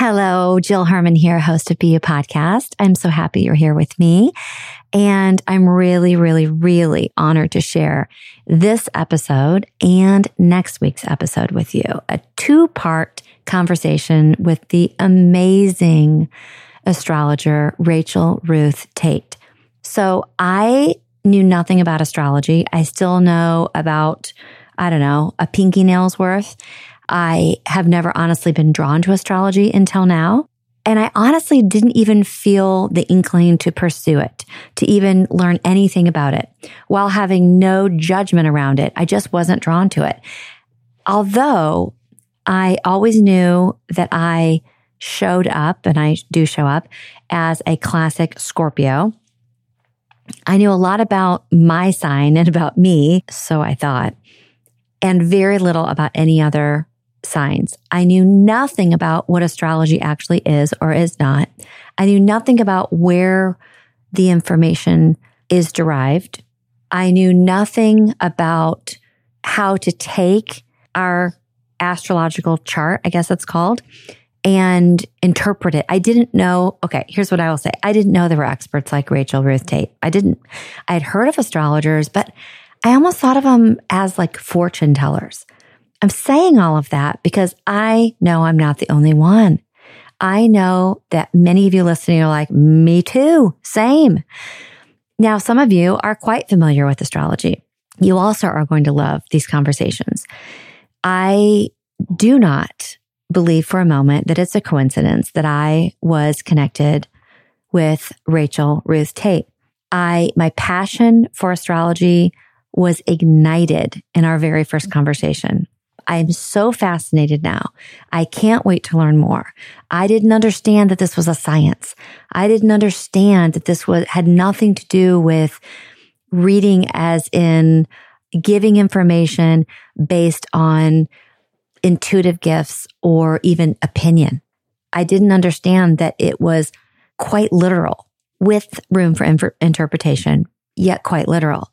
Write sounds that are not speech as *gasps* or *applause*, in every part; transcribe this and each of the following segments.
Hello, Jill Herman here, host of Be You Podcast. I'm so happy you're here with me. And I'm really, really, really honored to share this episode and next week's episode with you. A two part conversation with the amazing astrologer, Rachel Ruth Tate. So I knew nothing about astrology. I still know about, I don't know, a pinky nail's worth. I have never honestly been drawn to astrology until now. And I honestly didn't even feel the inkling to pursue it, to even learn anything about it while having no judgment around it. I just wasn't drawn to it. Although I always knew that I showed up and I do show up as a classic Scorpio. I knew a lot about my sign and about me, so I thought, and very little about any other signs. I knew nothing about what astrology actually is or is not. I knew nothing about where the information is derived. I knew nothing about how to take our astrological chart, I guess it's called, and interpret it. I didn't know. Okay, here's what I will say. I didn't know there were experts like Rachel Ruth Tate. I didn't. I had heard of astrologers, but I almost thought of them as like fortune tellers. I'm saying all of that because I know I'm not the only one. I know that many of you listening are like, me too, same. Now, some of you are quite familiar with astrology. You also are going to love these conversations. I do not believe for a moment that it's a coincidence that I was connected with Rachel Ruth Tate. I, my passion for astrology was ignited in our very first mm-hmm. conversation. I'm so fascinated now. I can't wait to learn more. I didn't understand that this was a science. I didn't understand that this was, had nothing to do with reading as in giving information based on intuitive gifts or even opinion. I didn't understand that it was quite literal with room for inf- interpretation, yet quite literal.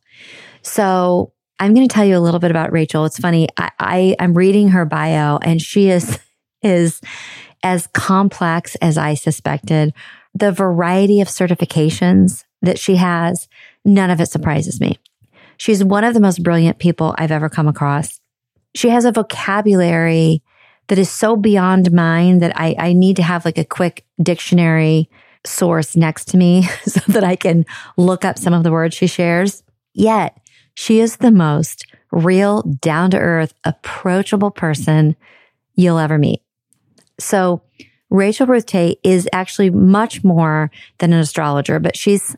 So I'm going to tell you a little bit about Rachel. It's funny. I, I am reading her bio and she is, *laughs* is as complex as I suspected. The variety of certifications that she has, none of it surprises me. She's one of the most brilliant people I've ever come across. She has a vocabulary that is so beyond mine that I, I need to have like a quick dictionary source next to me *laughs* so that I can look up some of the words she shares. Yet she is the most real, down to earth, approachable person you'll ever meet. So Rachel Ruth Tate is actually much more than an astrologer, but she's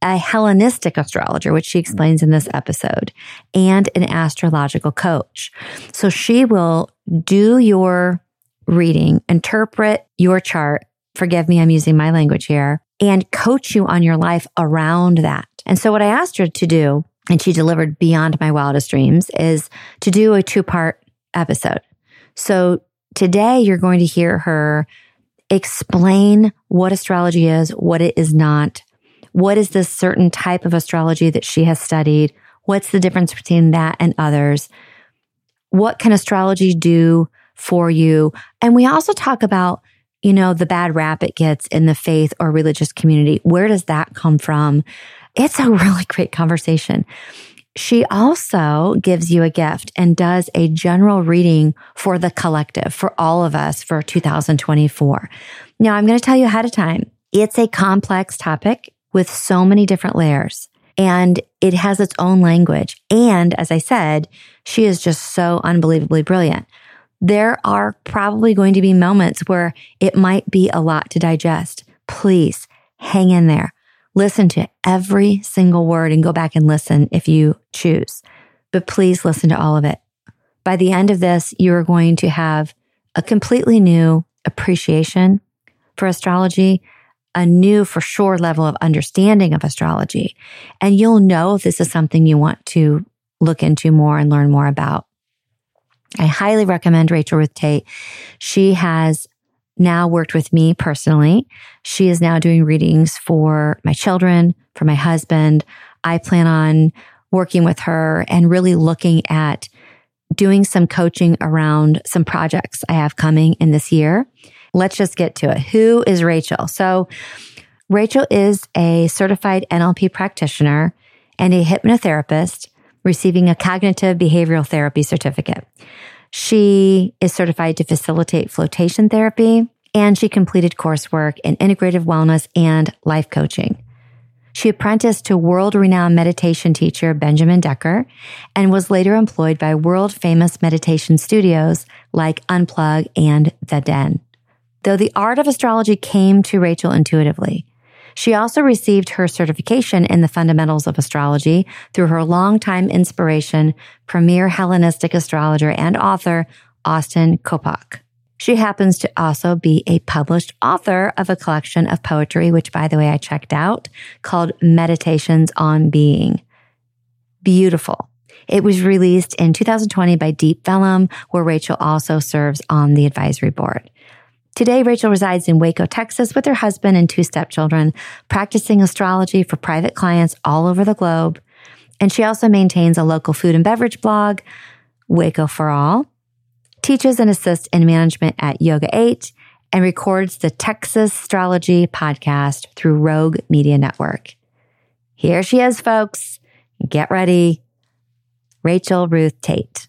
a Hellenistic astrologer, which she explains in this episode, and an astrological coach. So she will do your reading, interpret your chart. Forgive me, I'm using my language here and coach you on your life around that. And so what I asked her to do and she delivered beyond my wildest dreams is to do a two part episode. So today you're going to hear her explain what astrology is, what it is not. What is this certain type of astrology that she has studied? What's the difference between that and others? What can astrology do for you? And we also talk about, you know, the bad rap it gets in the faith or religious community. Where does that come from? It's a really great conversation. She also gives you a gift and does a general reading for the collective, for all of us for 2024. Now, I'm going to tell you ahead of time, it's a complex topic with so many different layers and it has its own language. And as I said, she is just so unbelievably brilliant. There are probably going to be moments where it might be a lot to digest. Please hang in there. Listen to every single word and go back and listen if you choose. But please listen to all of it. By the end of this, you are going to have a completely new appreciation for astrology, a new for sure level of understanding of astrology. And you'll know if this is something you want to look into more and learn more about. I highly recommend Rachel Ruth Tate. She has now worked with me personally. She is now doing readings for my children, for my husband. I plan on working with her and really looking at doing some coaching around some projects I have coming in this year. let's just get to it. Who is Rachel? So, Rachel is a certified NLP practitioner and a hypnotherapist receiving a cognitive behavioral therapy certificate. She is certified to facilitate flotation therapy and she completed coursework in integrative wellness and life coaching. She apprenticed to world renowned meditation teacher Benjamin Decker and was later employed by world famous meditation studios like Unplug and The Den. Though the art of astrology came to Rachel intuitively, she also received her certification in the fundamentals of astrology through her longtime inspiration, premier Hellenistic astrologer and author, Austin Coppock. She happens to also be a published author of a collection of poetry, which by the way, I checked out called Meditations on Being. Beautiful. It was released in 2020 by Deep Vellum, where Rachel also serves on the advisory board. Today, Rachel resides in Waco, Texas with her husband and two stepchildren, practicing astrology for private clients all over the globe. And she also maintains a local food and beverage blog, Waco for All, teaches and assists in management at Yoga 8, and records the Texas Astrology podcast through Rogue Media Network. Here she is, folks. Get ready. Rachel Ruth Tate.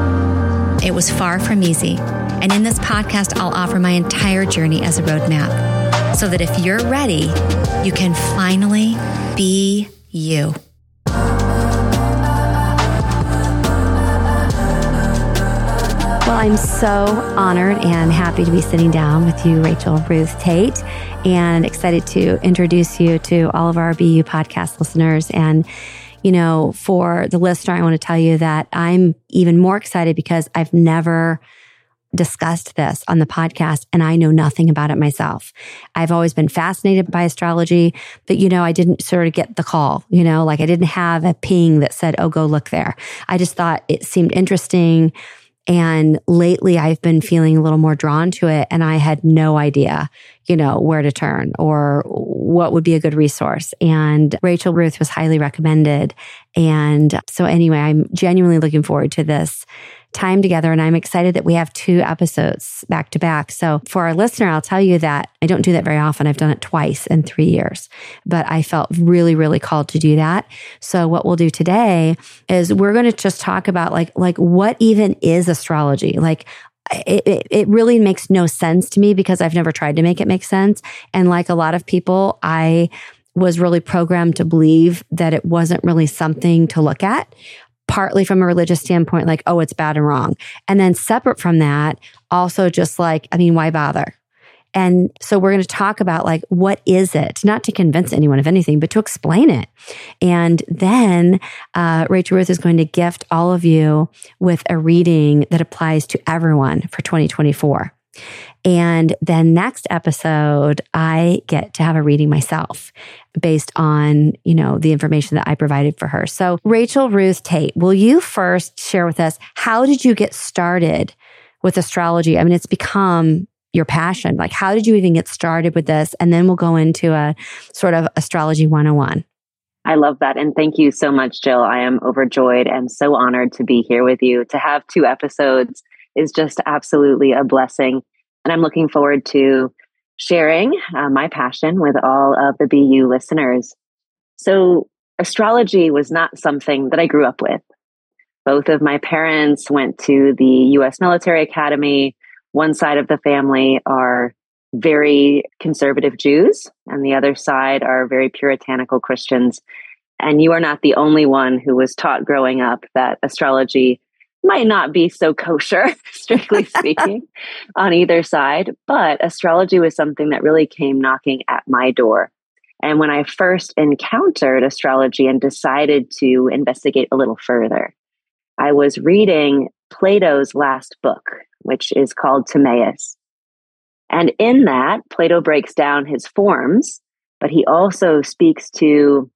It was far from easy. And in this podcast, I'll offer my entire journey as a roadmap so that if you're ready, you can finally be you. Well, I'm so honored and happy to be sitting down with you, Rachel Ruth Tate, and excited to introduce you to all of our Be You podcast listeners. And, you know, for the listener, I want to tell you that I'm even more excited because I've never discussed this on the podcast and I know nothing about it myself. I've always been fascinated by astrology, but you know, I didn't sort of get the call, you know, like I didn't have a ping that said, oh, go look there. I just thought it seemed interesting and lately I've been feeling a little more drawn to it and I had no idea, you know, where to turn or what would be a good resource. And Rachel Ruth was highly recommended. And so anyway, I'm genuinely looking forward to this time together. And I'm excited that we have two episodes back to back. So for our listener, I'll tell you that I don't do that very often. I've done it twice in three years, but I felt really, really called to do that. So what we'll do today is we're going to just talk about like, like what even is astrology? Like, it, it, it really makes no sense to me because I've never tried to make it make sense. And like a lot of people, I was really programmed to believe that it wasn't really something to look at partly from a religious standpoint, like, oh, it's bad and wrong. And then separate from that, also just like, I mean, why bother? And so we're going to talk about like, what is it? Not to convince anyone of anything, but to explain it. And then uh, Rachel Ruth is going to gift all of you with a reading that applies to everyone for 2024. And then next episode, I get to have a reading myself based on, you know, the information that I provided for her. So Rachel Ruth Tate, will you first share with us, how did you get started with astrology? I mean, it's become your passion. Like, how did you even get started with this? And then we'll go into a sort of astrology 101. I love that. And thank you so much, Jill. I am overjoyed and so honored to be here with you. To have two episodes is just absolutely a blessing. And I'm looking forward to sharing uh, my passion with all of the Be You listeners. So, astrology was not something that I grew up with. Both of my parents went to the US Military Academy. One side of the family are very conservative Jews, and the other side are very puritanical Christians. And you are not the only one who was taught growing up that astrology might not be so kosher, *laughs* strictly *laughs* speaking, on either side. But astrology was something that really came knocking at my door. And when I first encountered astrology and decided to investigate a little further, I was reading Plato's last book, which is called Timaeus. And in that, Plato breaks down his forms, but he also speaks to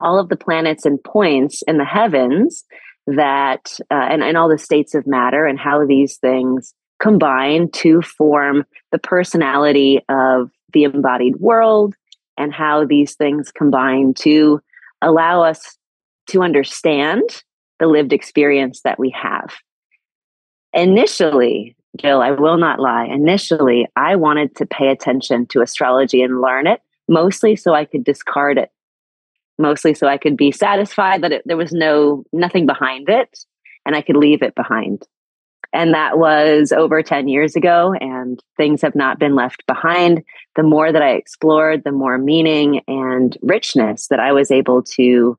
all of the planets and points in the heavens that, uh, and, and all the states of matter and how these things combine to form the personality of the embodied world and how these things combine to allow us to understand the lived experience that we have. Initially, Jill, I will not lie, initially, I wanted to pay attention to astrology and learn it, mostly so I could discard it, mostly so I could be satisfied that it, there was no nothing behind it and I could leave it behind. And that was over 10 years ago, and things have not been left behind. The more that I explored, the more meaning and richness that I was able to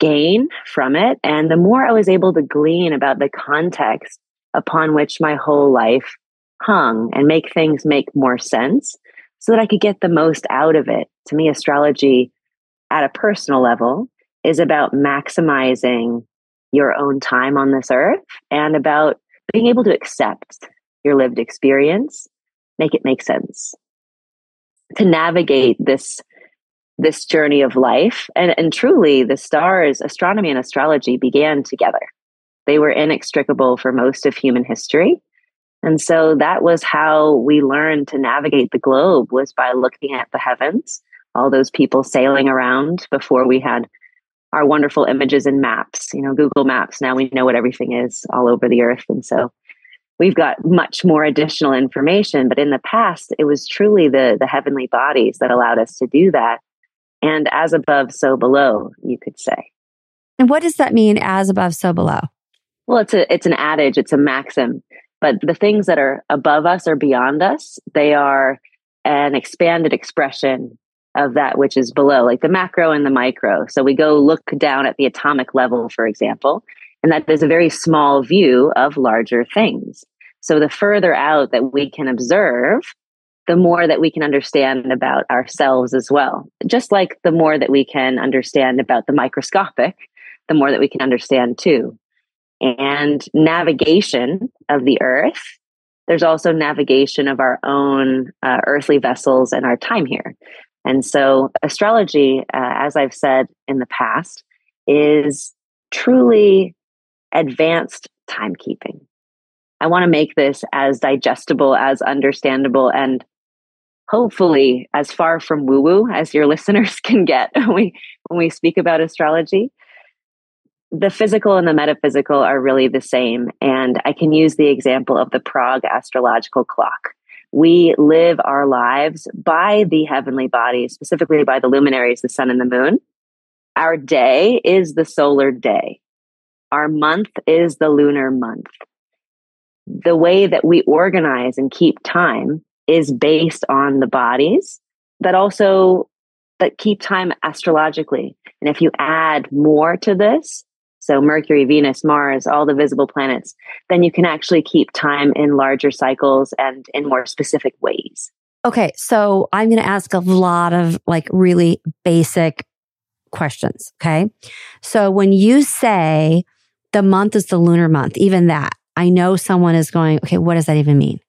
gain from it. And the more I was able to glean about the context upon which my whole life hung and make things make more sense so that I could get the most out of it. To me, astrology at a personal level is about maximizing your own time on this earth and about being able to accept your lived experience, make it make sense. To navigate this this journey of life. And, and truly, the stars, astronomy and astrology began together. They were inextricable for most of human history. And so that was how we learned to navigate the globe was by looking at the heavens, all those people sailing around before we had our wonderful images and maps. You know, Google Maps, now we know what everything is all over the earth. And so we've got much more additional information. But in the past, it was truly the, the heavenly bodies that allowed us to do that and as above, so below, you could say. And what does that mean, as above, so below? Well, it's a it's an adage, it's a maxim. But the things that are above us or beyond us, they are an expanded expression of that which is below, like the macro and the micro. So we go look down at the atomic level, for example, and that there's a very small view of larger things. So the further out that we can observe, the more that we can understand about ourselves as well. Just like the more that we can understand about the microscopic, the more that we can understand too. And navigation of the earth, there's also navigation of our own uh, earthly vessels and our time here. And so, astrology, uh, as I've said in the past, is truly advanced timekeeping. I want to make this as digestible, as understandable, and hopefully as far from woo woo as your *laughs* listeners can get when we when we speak about astrology the physical and the metaphysical are really the same and i can use the example of the prague astrological clock we live our lives by the heavenly bodies specifically by the luminaries the sun and the moon. Our day is the solar day. Our month is the lunar month. The way that we organize and keep time is based on the bodies that also that keep time astrologically. And if you add more to this, so Mercury, Venus, Mars, all the visible planets, then you can actually keep time in larger cycles and in more specific ways. Okay, so I'm going to ask a lot of like really basic questions. Okay. So when you say the month is the lunar month, even that, I know someone is going, okay, what does that even mean?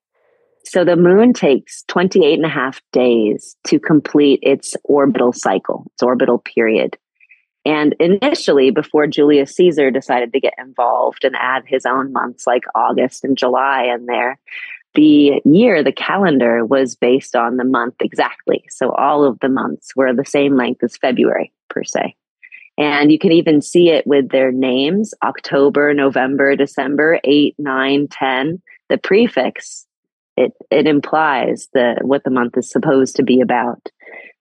So the moon takes 28 and a half days to complete its orbital cycle, its orbital period. And initially, before Julius Caesar decided to get involved and add his own months like August and July in there, the year, the calendar was based on the month exactly. So all of the months were the same length as February, per se. And you can even see it with their names October, November, December, 8, 9, 10. The prefix it it implies the what the month is supposed to be about.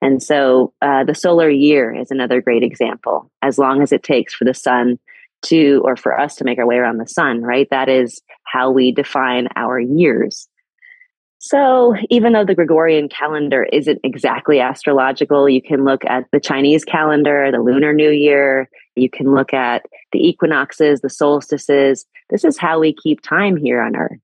And so uh, the solar year is another great example. As long as it takes for the sun to, or for us to make our way around the sun, right? That is how we define our years. So, even though the Gregorian calendar isn't exactly astrological, you can look at the Chinese calendar, the Lunar New Year, you can look at the equinoxes, the solstices. This is how we keep time here on Earth.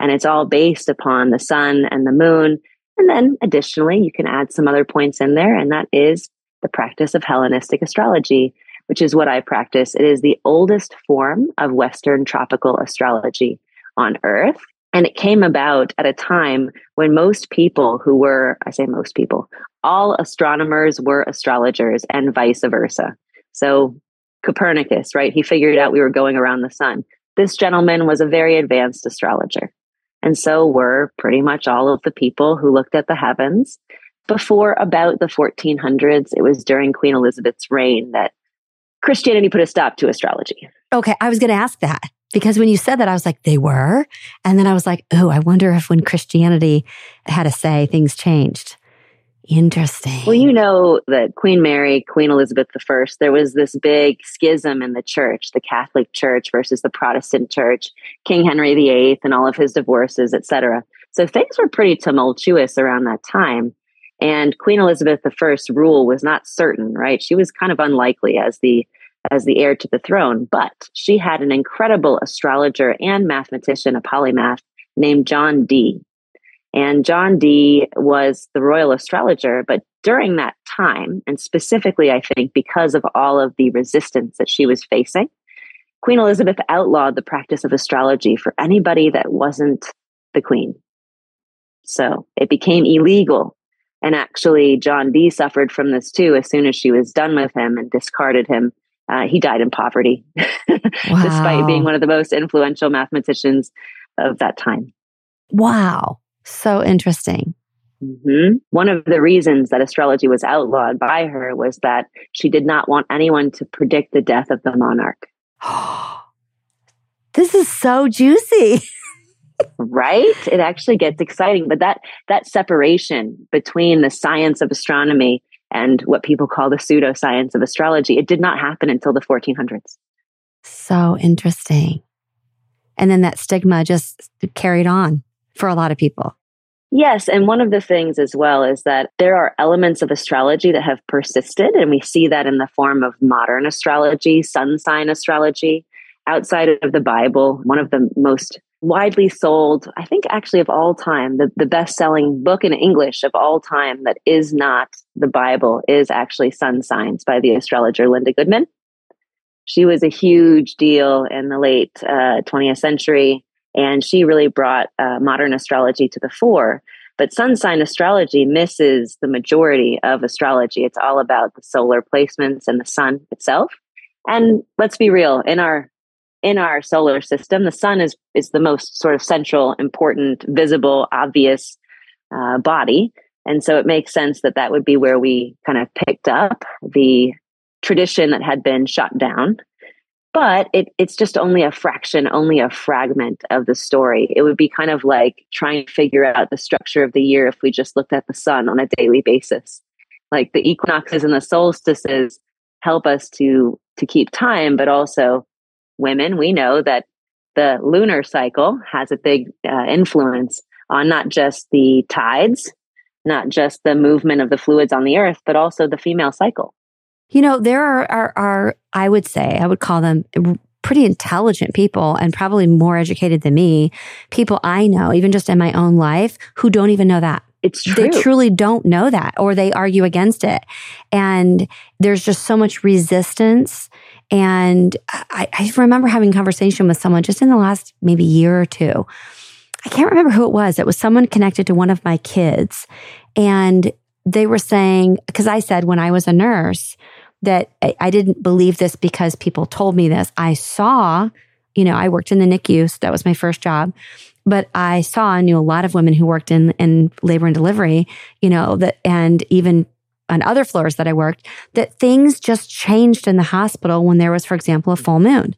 And it's all based upon the sun and the moon. And then additionally, you can add some other points in there, and that is the practice of Hellenistic astrology, which is what I practice. It is the oldest form of Western tropical astrology on Earth. And it came about at a time when most people who were, I say most people, all astronomers were astrologers and vice versa. So Copernicus, right? He figured out we were going around the sun. This gentleman was a very advanced astrologer. And so were pretty much all of the people who looked at the heavens. Before about the 1400s, it was during Queen Elizabeth's reign that Christianity put a stop to astrology. Okay, I was going to ask that because when you said that, I was like, they were. And then I was like, oh, I wonder if when Christianity had a say, things changed. Interesting. Well, you know that Queen Mary, Queen Elizabeth I, there was this big schism in the church, the Catholic Church versus the Protestant Church, King Henry VIII and all of his divorces, etc. So things were pretty tumultuous around that time. And Queen Elizabeth I's rule was not certain, right? She was kind of unlikely as the as the heir to the throne, but she had an incredible astrologer and mathematician, a polymath named John Dee. And John Dee was the royal astrologer, but during that time, and specifically, I think, because of all of the resistance that she was facing, Queen Elizabeth outlawed the practice of astrology for anybody that wasn't the queen. So it became illegal. And actually, John Dee suffered from this too as soon as she was done with him and discarded him uh, he died in poverty, wow. *laughs* despite being one of the most influential mathematicians of that time. Wow. So interesting. Mm-hmm. One of the reasons that astrology was outlawed by her was that she did not want anyone to predict the death of the monarch. *gasps* this is so juicy. right? It actually gets exciting, but that that separation between the science of astronomy and what people call the pseudoscience of astrology. It did not happen until the 1400s. So interesting. And then that stigma just carried on for a lot of people. Yes. And one of the things as well is that there are elements of astrology that have persisted. And we see that in the form of modern astrology, sun sign astrology. Outside of the Bible, one of the most widely sold, I think actually of all time, the, the best selling book in English of all time that is not the Bible is actually Sun Signs by the astrologer Linda Goodman. She was a huge deal in the late uh, 20th century, and she really brought uh, modern astrology to the fore. But sun sign astrology misses the majority of astrology. It's all about the solar placements and the sun itself. And let's be real, in our in our solar system, the sun is is the most sort of central, important, visible, obvious uh, body, and so it makes sense that that would be where we kind of picked up the tradition that had been shut down. But it, it's just only a fraction, only a fragment of the story. It would be kind of like trying to figure out the structure of the year if we just looked at the sun on a daily basis. Like the equinoxes and the solstices help us to to keep time, but also women, we know that the lunar cycle has a big uh, influence on not just the tides, not just the movement of the fluids on the earth, but also the female cycle. You know, there are, are, are I would say, I would call them pretty intelligent people and probably more educated than me, people I know, even just in my own life, who don't even know that. It's true. They truly don't know that or they argue against it. And there's just so much resistance and I, I remember having a conversation with someone just in the last maybe year or two. I can't remember who it was. It was someone connected to one of my kids. And they were saying, because I said when I was a nurse that I, didn't believe this because people told me this. I saw, you know, I worked in the NICU. So that was my first job. But I saw and knew a lot of women who worked in, in labor and delivery, you know, that, and even on other floors that I worked that things just changed in the hospital when there was, for example, a full moon.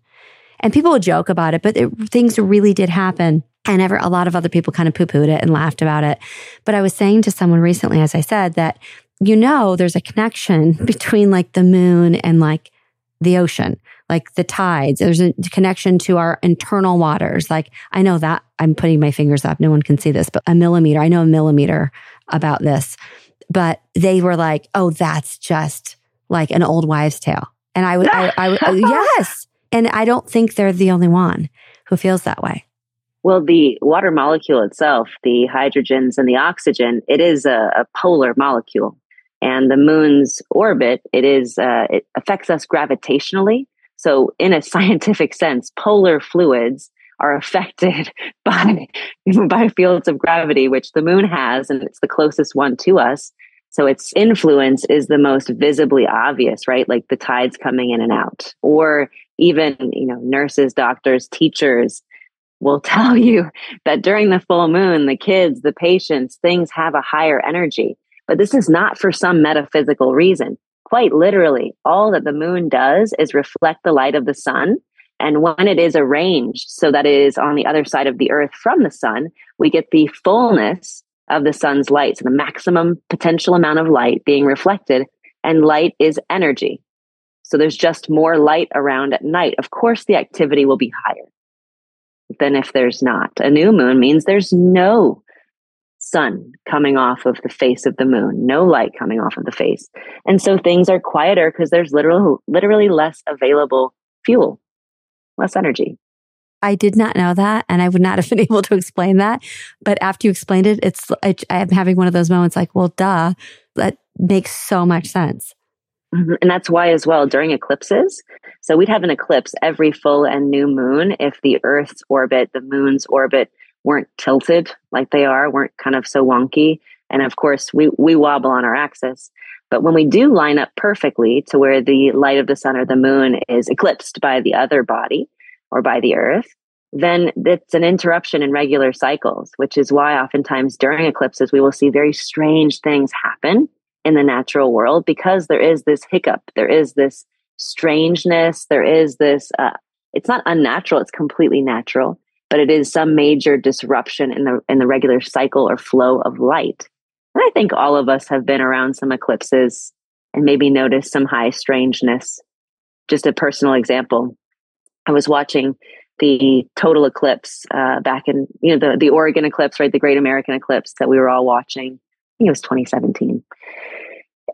And people would joke about it, but it, things really did happen. And ever, a lot of other people kind of poo pooed it and laughed about it. But I was saying to someone recently, as I said, that, you know, there's a connection *laughs* between like the moon and like the ocean. like the tides. There's a connection to our internal waters. Like I know that I'm putting my fingers up. No one can see this, but a millimeter. I know a millimeter about this, but they were like, oh, that's just like an old wives' tale. And I would, I, I, I *laughs* yes. And I don't think they're the only one who feels that way. Well, the water molecule itself, the hydrogens and the oxygen, it is a, a polar molecule. And the moon's orbit, it is, uh, it affects us gravitationally. So, in a *laughs* scientific sense, polar fluids are affected *laughs* by, *laughs* by fields of gravity, which the moon has, and it's the closest one to us. So its influence is the most visibly obvious, right? Like the tides coming in and out, or even, you know, nurses, doctors, teachers will tell you that during the full moon, the kids, the patients, things have a higher energy. But this is not for some metaphysical reason. Quite literally, all that the moon does is reflect the light of the sun. And when it is arranged so that it is on the other side of the earth from the sun, we get the fullness of the sun's light. So the maximum potential amount of light being reflected and light is energy. So there's just more light around at night. Of course, the activity will be higher than if there's not. A new moon means there's no sun coming off of the face of the moon, no light coming off of the face. And so things are quieter because there's literally, literally less available fuel, less energy. I did not know that, and I would not have been *laughs* able to explain that. But after you explained it, it's I, I'm having one of those moments like, well, duh, that makes so much sense. Mm-hmm. And that's why, as well, during eclipses, so we'd have an eclipse every full and new moon if the Earth's orbit, the moon's orbit, weren't tilted like they are, weren't kind of so wonky. And of course, we, we wobble on our axis. But when we do line up perfectly to where the light of the sun or the moon is eclipsed by the other body, or by the earth, then it's an interruption in regular cycles, which is why oftentimes during eclipses, we will see very strange things happen in the natural world because there is this hiccup, there is this strangeness, there is this, uh, it's not unnatural, it's completely natural, but it is some major disruption in the, in the regular cycle or flow of light. And I think all of us have been around some eclipses and maybe noticed some high strangeness. Just a personal example. I was watching the total eclipse uh, back in you know the the Oregon eclipse, right? The Great American Eclipse that we were all watching. I think it was 2017.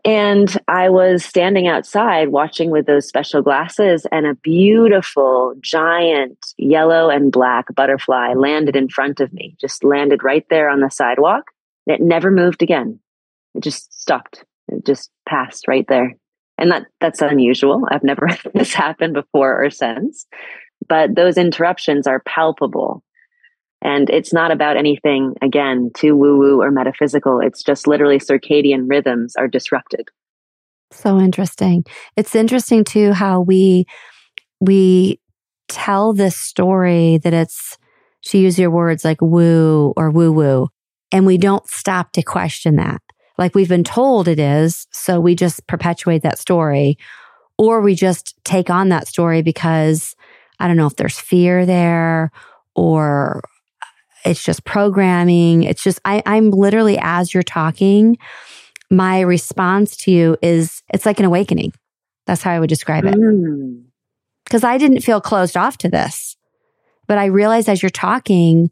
And I was standing outside watching with those special glasses, and a beautiful, giant yellow and black butterfly landed in front of me, just landed right there on the sidewalk. It never moved again. It just stopped. It just passed right there and that that's unusual i've never *laughs* had this happen before or since but those interruptions are palpable and it's not about anything again too woo woo or metaphysical. It's just literally circadian rhythms are disrupted. So interesting. It's interesting too how we we tell this story that it's she used your words like woo or woo woo and we don't stop to question that. Like we've been told it is. So we just perpetuate that story or we just take on that story because I don't know if there's fear there or it's just programming. It's just, I, I'm literally, as you're talking, my response to you is it's like an awakening. That's how I would describe it. Because mm. I didn't feel closed off to this. But I realized as you're talking,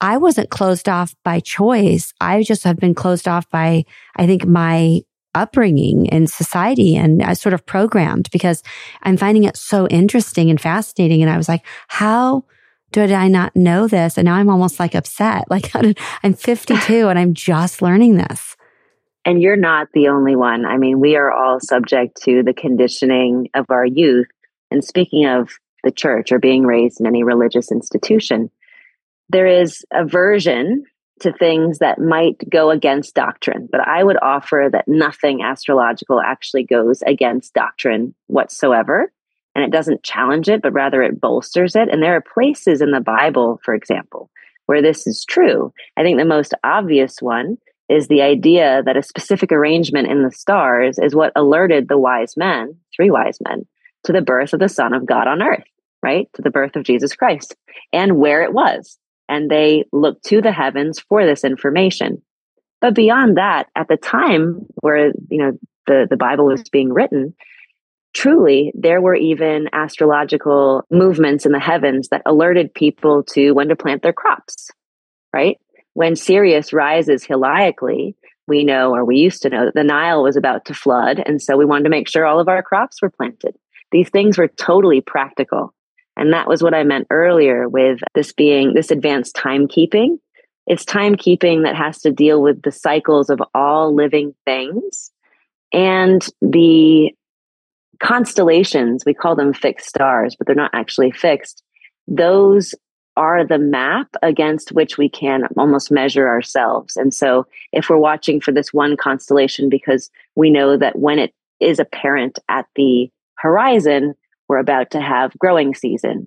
I wasn't closed off by choice. I just have been closed off by, I think, my upbringing in society and I sort of programmed because I'm finding it so interesting and fascinating. And I was like, how did I not know this? And now I'm almost like upset. *laughs* Like I'm 52 and I'm just learning this. And you're not the only one. I mean, we are all subject to the conditioning of our youth. And speaking of the church or being raised in any religious institution, there is aversion to things that might go against doctrine, but I would offer that nothing astrological actually goes against doctrine whatsoever. And it doesn't challenge it, but rather it bolsters it. And there are places in the Bible, for example, where this is true. I think the most obvious one is the idea that a specific arrangement in the stars is what alerted the wise men, three wise men, to the birth of the Son of God on earth, right? To the birth of Jesus Christ and where it was and they looked to the heavens for this information. But beyond that, at the time where you know the, the Bible was being written, truly, there were even astrological movements in the heavens that alerted people to when to plant their crops, right? When Sirius rises heliacally, we know, or we used to know, that the Nile was about to flood. And so we wanted to make sure all of our crops were planted. These things were totally practical. And that was what I meant earlier with this being this advanced timekeeping. It's timekeeping that has to deal with the cycles of all living things and the constellations. We call them fixed stars, but they're not actually fixed. Those are the map against which we can almost measure ourselves. And so if we're watching for this one constellation because we know that when it is apparent at the horizon, we're about to have growing season.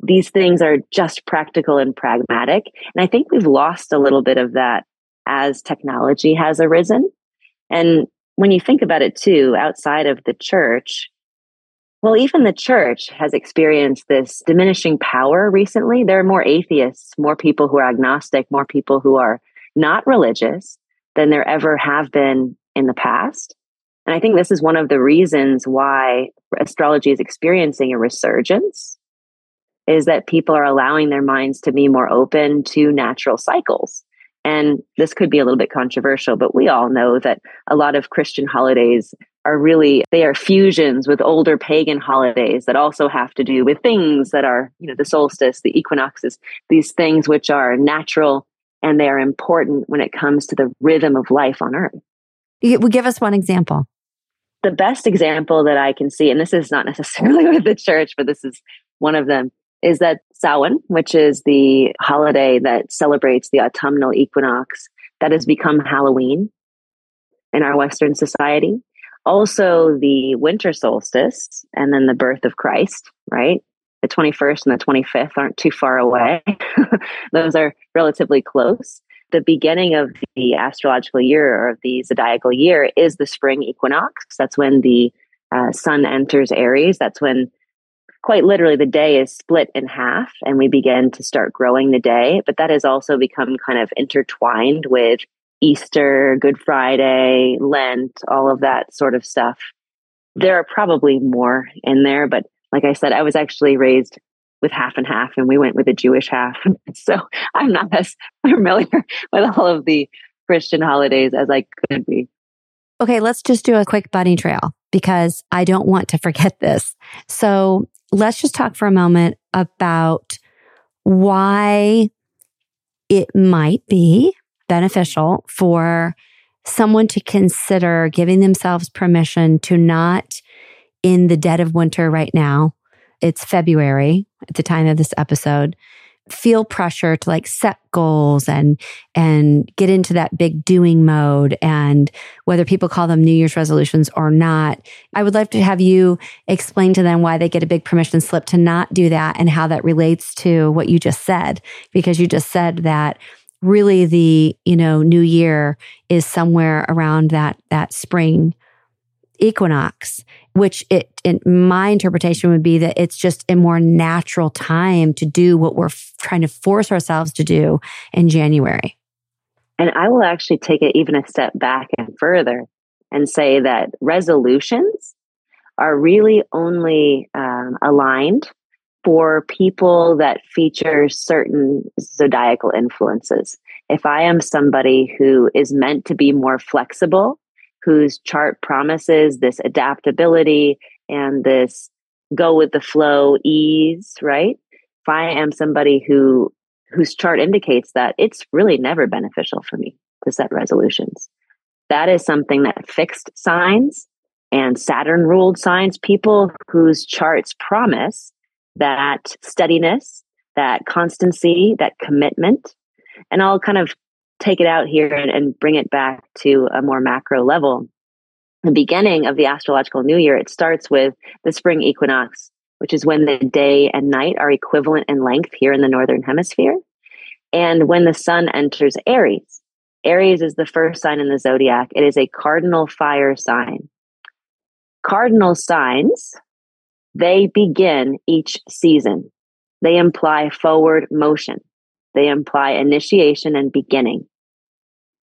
These things are just practical and pragmatic. And I think we've lost a little bit of that as technology has arisen. And when you think about it too, outside of the church, well, even the church has experienced this diminishing power recently. There are more atheists, more people who are agnostic, more people who are not religious than there ever have been in the past. And I think this is one of the reasons why astrology is experiencing a resurgence is that people are allowing their minds to be more open to natural cycles. And this could be a little bit controversial, but we all know that a lot of Christian holidays are really they are fusions with older pagan holidays that also have to do with things that are, you know, the solstice, the equinoxes, these things which are natural and they are important when it comes to the rhythm of life on earth. You, give us one example the best example that I can see, and this is not *laughs* necessarily with the church, but this is one of them, is that Samhain, which is the holiday that celebrates the autumnal equinox, that has become Halloween in our Western society. Also, the winter solstice, and then the birth of Christ, right? The 21st and the 25th aren't too far away. *laughs* Those are relatively close the beginning of the astrological year or of the zodiacal year is the spring equinox. That's when the uh, sun enters Aries. That's when quite literally the day is split in half and we begin to start growing the day. But that has also become kind of intertwined with Easter, Good Friday, Lent, all of that sort of stuff. There are probably more in there, but like I said, I was actually raised with half and half, and we went with a Jewish half. *laughs* so I'm not as familiar *laughs* with all of the Christian holidays as I could be. Okay, let's just do a quick bunny trail because I don't want to forget this. So let's just talk for a moment about why it might be beneficial for someone to consider giving themselves permission to not in the dead of winter right now. It's February at the time of this episode, feel pressure to like set goals and and get into that big doing mode. And whether people call them new year's resolutions or not i would love to have you explain to them why they get a big permission slip to not do that and how that relates to what you just said. Because you just said that really the you know new year is somewhere around that that spring equinox, which it, in my interpretation would be that it's just a more natural time to do what we're f- trying to force ourselves to do in January. And I will actually take it even a step back and further and say that resolutions are really only um, aligned for people that feature certain zodiacal influences. If I am somebody who is meant to be more flexible whose chart promises this adaptability and this go with the flow ease, right? If I am somebody who whose chart indicates that it's really never beneficial for me to set resolutions. That is something that fixed signs and Saturn ruled signs, people whose charts promise that steadiness, that constancy, that commitment, and I'll kind of take it out here and, and bring it back to a more macro level. The beginning of the astrological new year, it starts with the spring equinox, which is when the day and night are equivalent in length here in the northern hemisphere. And when the sun enters Aries, Aries is the first sign in the zodiac. It is a cardinal fire sign. Cardinal signs, they begin each season. They imply forward motion. They imply initiation and beginning.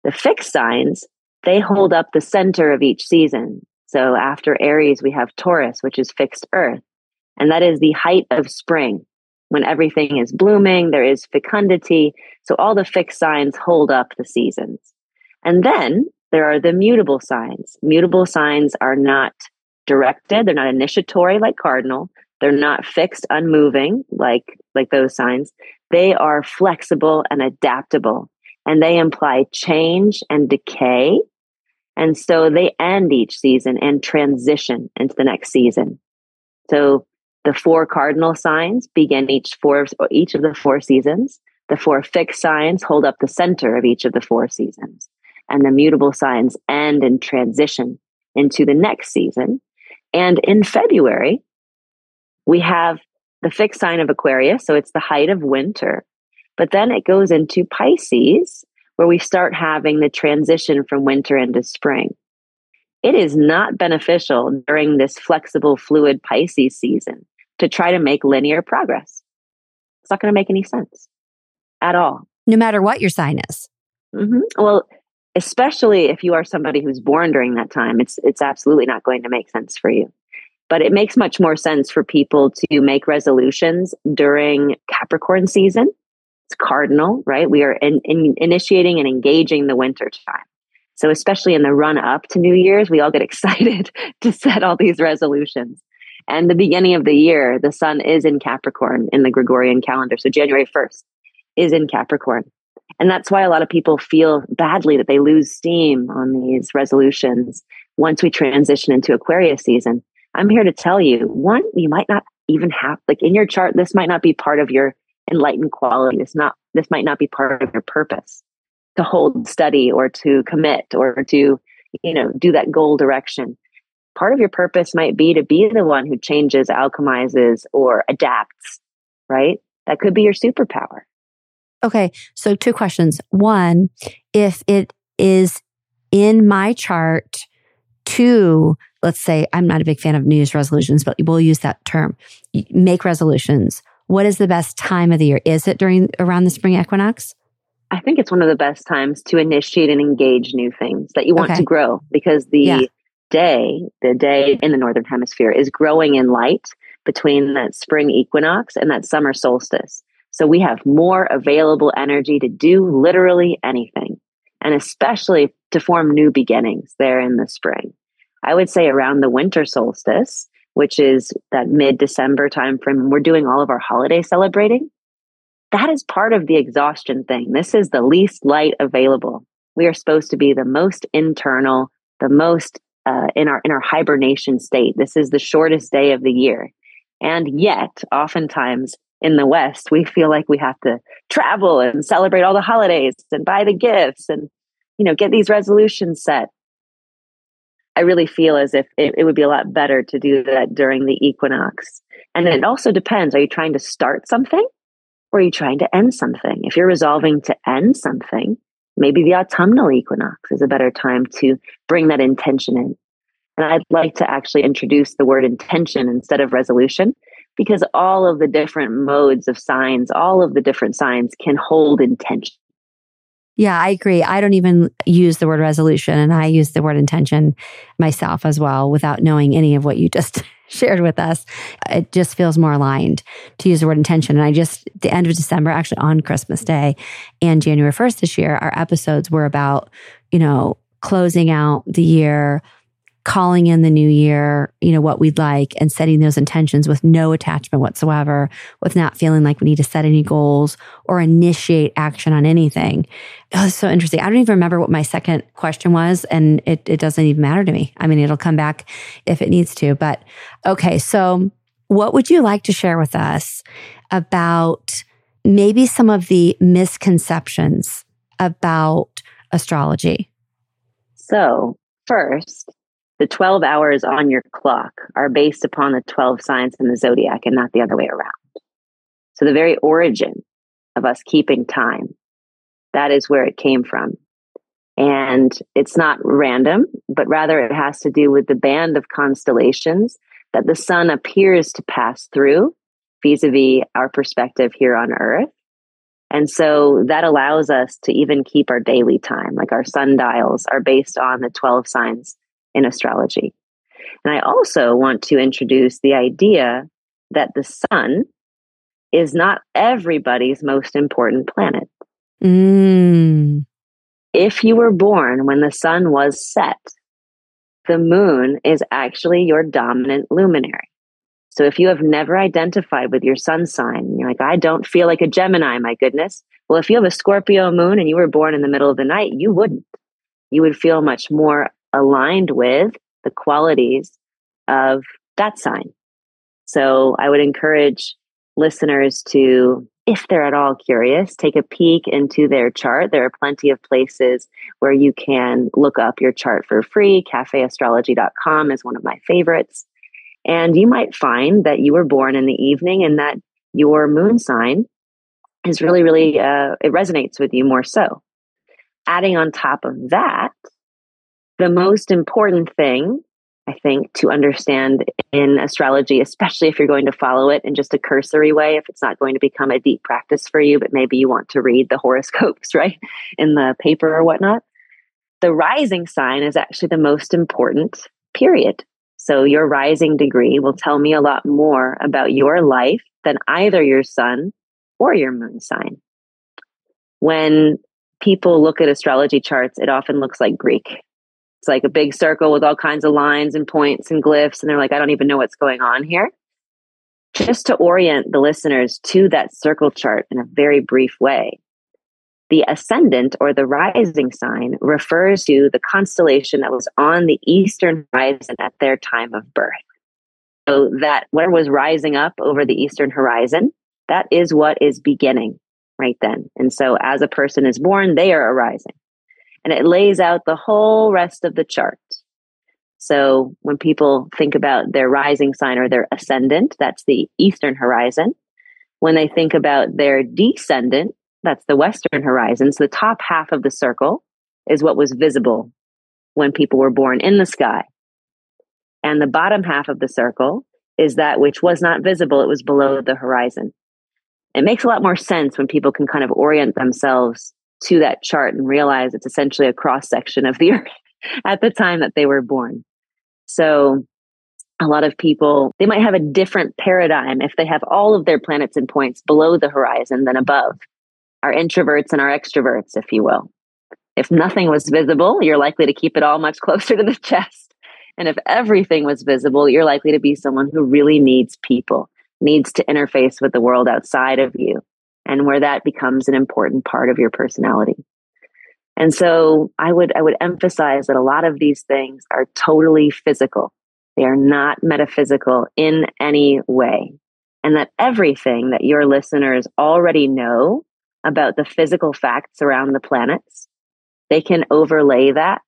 The fixed signs, they hold up the center of each season. So after Aries, we have Taurus, which is fixed earth. And that is the height of spring when everything is blooming, there is fecundity. So all the fixed signs hold up the seasons. And then there are the mutable signs. Mutable signs are not directed, they're not initiatory like cardinal. They're not fixed, unmoving like like those signs. They are flexible and adaptable, and they imply change and decay. And so they end each season and transition into the next season. So the four cardinal signs begin each four each of the four seasons. The four fixed signs hold up the center of each of the four seasons, and the mutable signs end and transition into the next season. And in February, we have the fixed sign of Aquarius, so it's the height of winter. But then it goes into Pisces, where we start having the transition from winter into spring. It is not beneficial during this flexible, fluid Pisces season to try to make linear progress. It's not going to make any sense at all. No matter what your sign is. Mm-hmm. Well, especially if you are somebody who's born during that time, it's it's absolutely not going to make sense for you. But it makes much more sense for people to make resolutions during Capricorn season. It's cardinal, right? We are in, in initiating and engaging the winter time. So, especially in the run up to New Year's, we all get *laughs* excited to set all these resolutions. And the beginning of the year, the sun is in Capricorn in the Gregorian calendar. So, January 1st is in Capricorn. And that's why a lot of people feel badly that they lose steam on these resolutions once we transition into Aquarius season. I'm here to tell you one, you might not even have, like in your chart, this might not be part of your enlightened quality. This not, this might not be part of your purpose to hold steady or to commit or to, you know, do that goal direction. Part of your purpose might be to be the one who changes, alchemizes, or adapts, right? That could be your superpower. Okay. So two questions. One, if it is in my chart to, let's say, I'm not a big fan of New Year's resolutions, but we'll use that term, make resolutions. What is the best time of the year? Is it during around the spring equinox? I think it's one of the best times to initiate and engage new things that you want okay. to grow because the yeah. day, the day in the northern hemisphere is growing in light between that spring equinox and that summer solstice. So we have more available energy to do literally anything, and especially to form new beginnings there in the spring. I would say around the winter solstice, which is that mid December timeframe, we're doing all of our holiday celebrating that is part of the exhaustion thing. This is the least light available. We are supposed to be the most internal, the most uh, in our in our hibernation state. This is the shortest day of the year, and yet, oftentimes in the West, we feel like we have to travel and celebrate all the holidays and buy the gifts and you know get these resolutions set. I really feel as if it, it would be a lot better to do that during the equinox. And it also depends. Are you trying to start something? or are you trying to end something? If you're resolving to end something, maybe the autumnal equinox is a better time to bring that intention in. And I'd like to actually introduce the word intention instead of resolution because all of the different modes of signs, all of the different signs can hold intention. Yeah, I agree. I don't even use the word resolution and I use the word intention myself as well without knowing any of what you just *laughs* shared with us. It just feels more aligned to use the word intention. And I just, the end of December, actually on Christmas Day and January 1st this year, our episodes were about, you know, closing out the year, calling in the new year, you know, what we'd like and setting those intentions with no attachment whatsoever, with not feeling like we need to set any goals or initiate action on anything. Oh, it was so interesting. I don't even remember what my second question was, and it, it doesn't even matter to me. I mean, it'll come back if it needs to. But okay, so what would you like to share with us about maybe some of the misconceptions about astrology? So, first, the 12 hours on your clock are based upon the 12 signs in the zodiac and not the other way around. So the very origin of us keeping time, that is where it came from. And it's not random, but rather it has to do with the band of constellations that the sun appears to pass through vis a vis our perspective here on Earth. And so that allows us to even keep our daily time, like our sundials are based on the 12 signs in astrology. And I also want to introduce the idea that the sun is not everybody's most important planet. Mm. If you were born when the sun was set, the moon is actually your dominant luminary. So if you have never identified with your sun sign, you're like, I don't feel like a Gemini, my goodness. Well, if you have a Scorpio moon and you were born in the middle of the night, you wouldn't. You would feel much more aligned with the qualities of that sign. So I would encourage listeners to, if they're at all curious, take a peek into their chart. There are plenty of places where you can look up your chart for free. Cafeastrology.com is one of my favorites. And you might find that you were born in the evening and that your moon sign is really, really, uh, it resonates with you more so. Adding on top of that, the most important thing I think, to understand in astrology, especially if you're going to follow it in just a cursory way, if it's not going to become a deep practice for you, but maybe you want to read the horoscopes, *laughs* right, in the paper or whatnot. The rising sign is actually the most important period. So, your rising degree will tell me a lot more about your life than either your sun or your moon sign. When people look at astrology charts, it often looks like Greek it's like a big circle with all kinds of lines and points and glyphs. And they're like, I don't even know what's going on here. Just to orient the listeners to that circle chart in a very brief way. The ascendant or the rising sign refers to the constellation that was on the eastern horizon at their time of birth. So that where was rising up over the eastern horizon, that is what is beginning right then. And so as a person is born, they are arising and it lays out the whole rest of the chart. So when people think about their rising sign or their ascendant, that's the eastern horizon. When they think about their descendant, that's the western horizon. So the top half of the circle is what was visible when people were born in the sky. And the bottom half of the circle is that which was not visible, it was below the horizon. It makes a lot more sense when people can kind of orient themselves to that chart and realize it's essentially a cross section of the *laughs* earth at the time that they were born. So a lot of people, they might have a different paradigm if they have all of their planets and points below the horizon than above. Our introverts and our extroverts, if you will. If nothing was visible, you're likely to keep it all much *laughs* closer to the chest. And if everything was visible, you're likely to be someone who really needs people, needs to interface with the world outside of you, and where that becomes an important part of your personality. And so I would I would emphasize that a lot of these things are totally physical. They are not metaphysical in any way. And that everything that your listeners already know about the physical facts around the planets, they can overlay that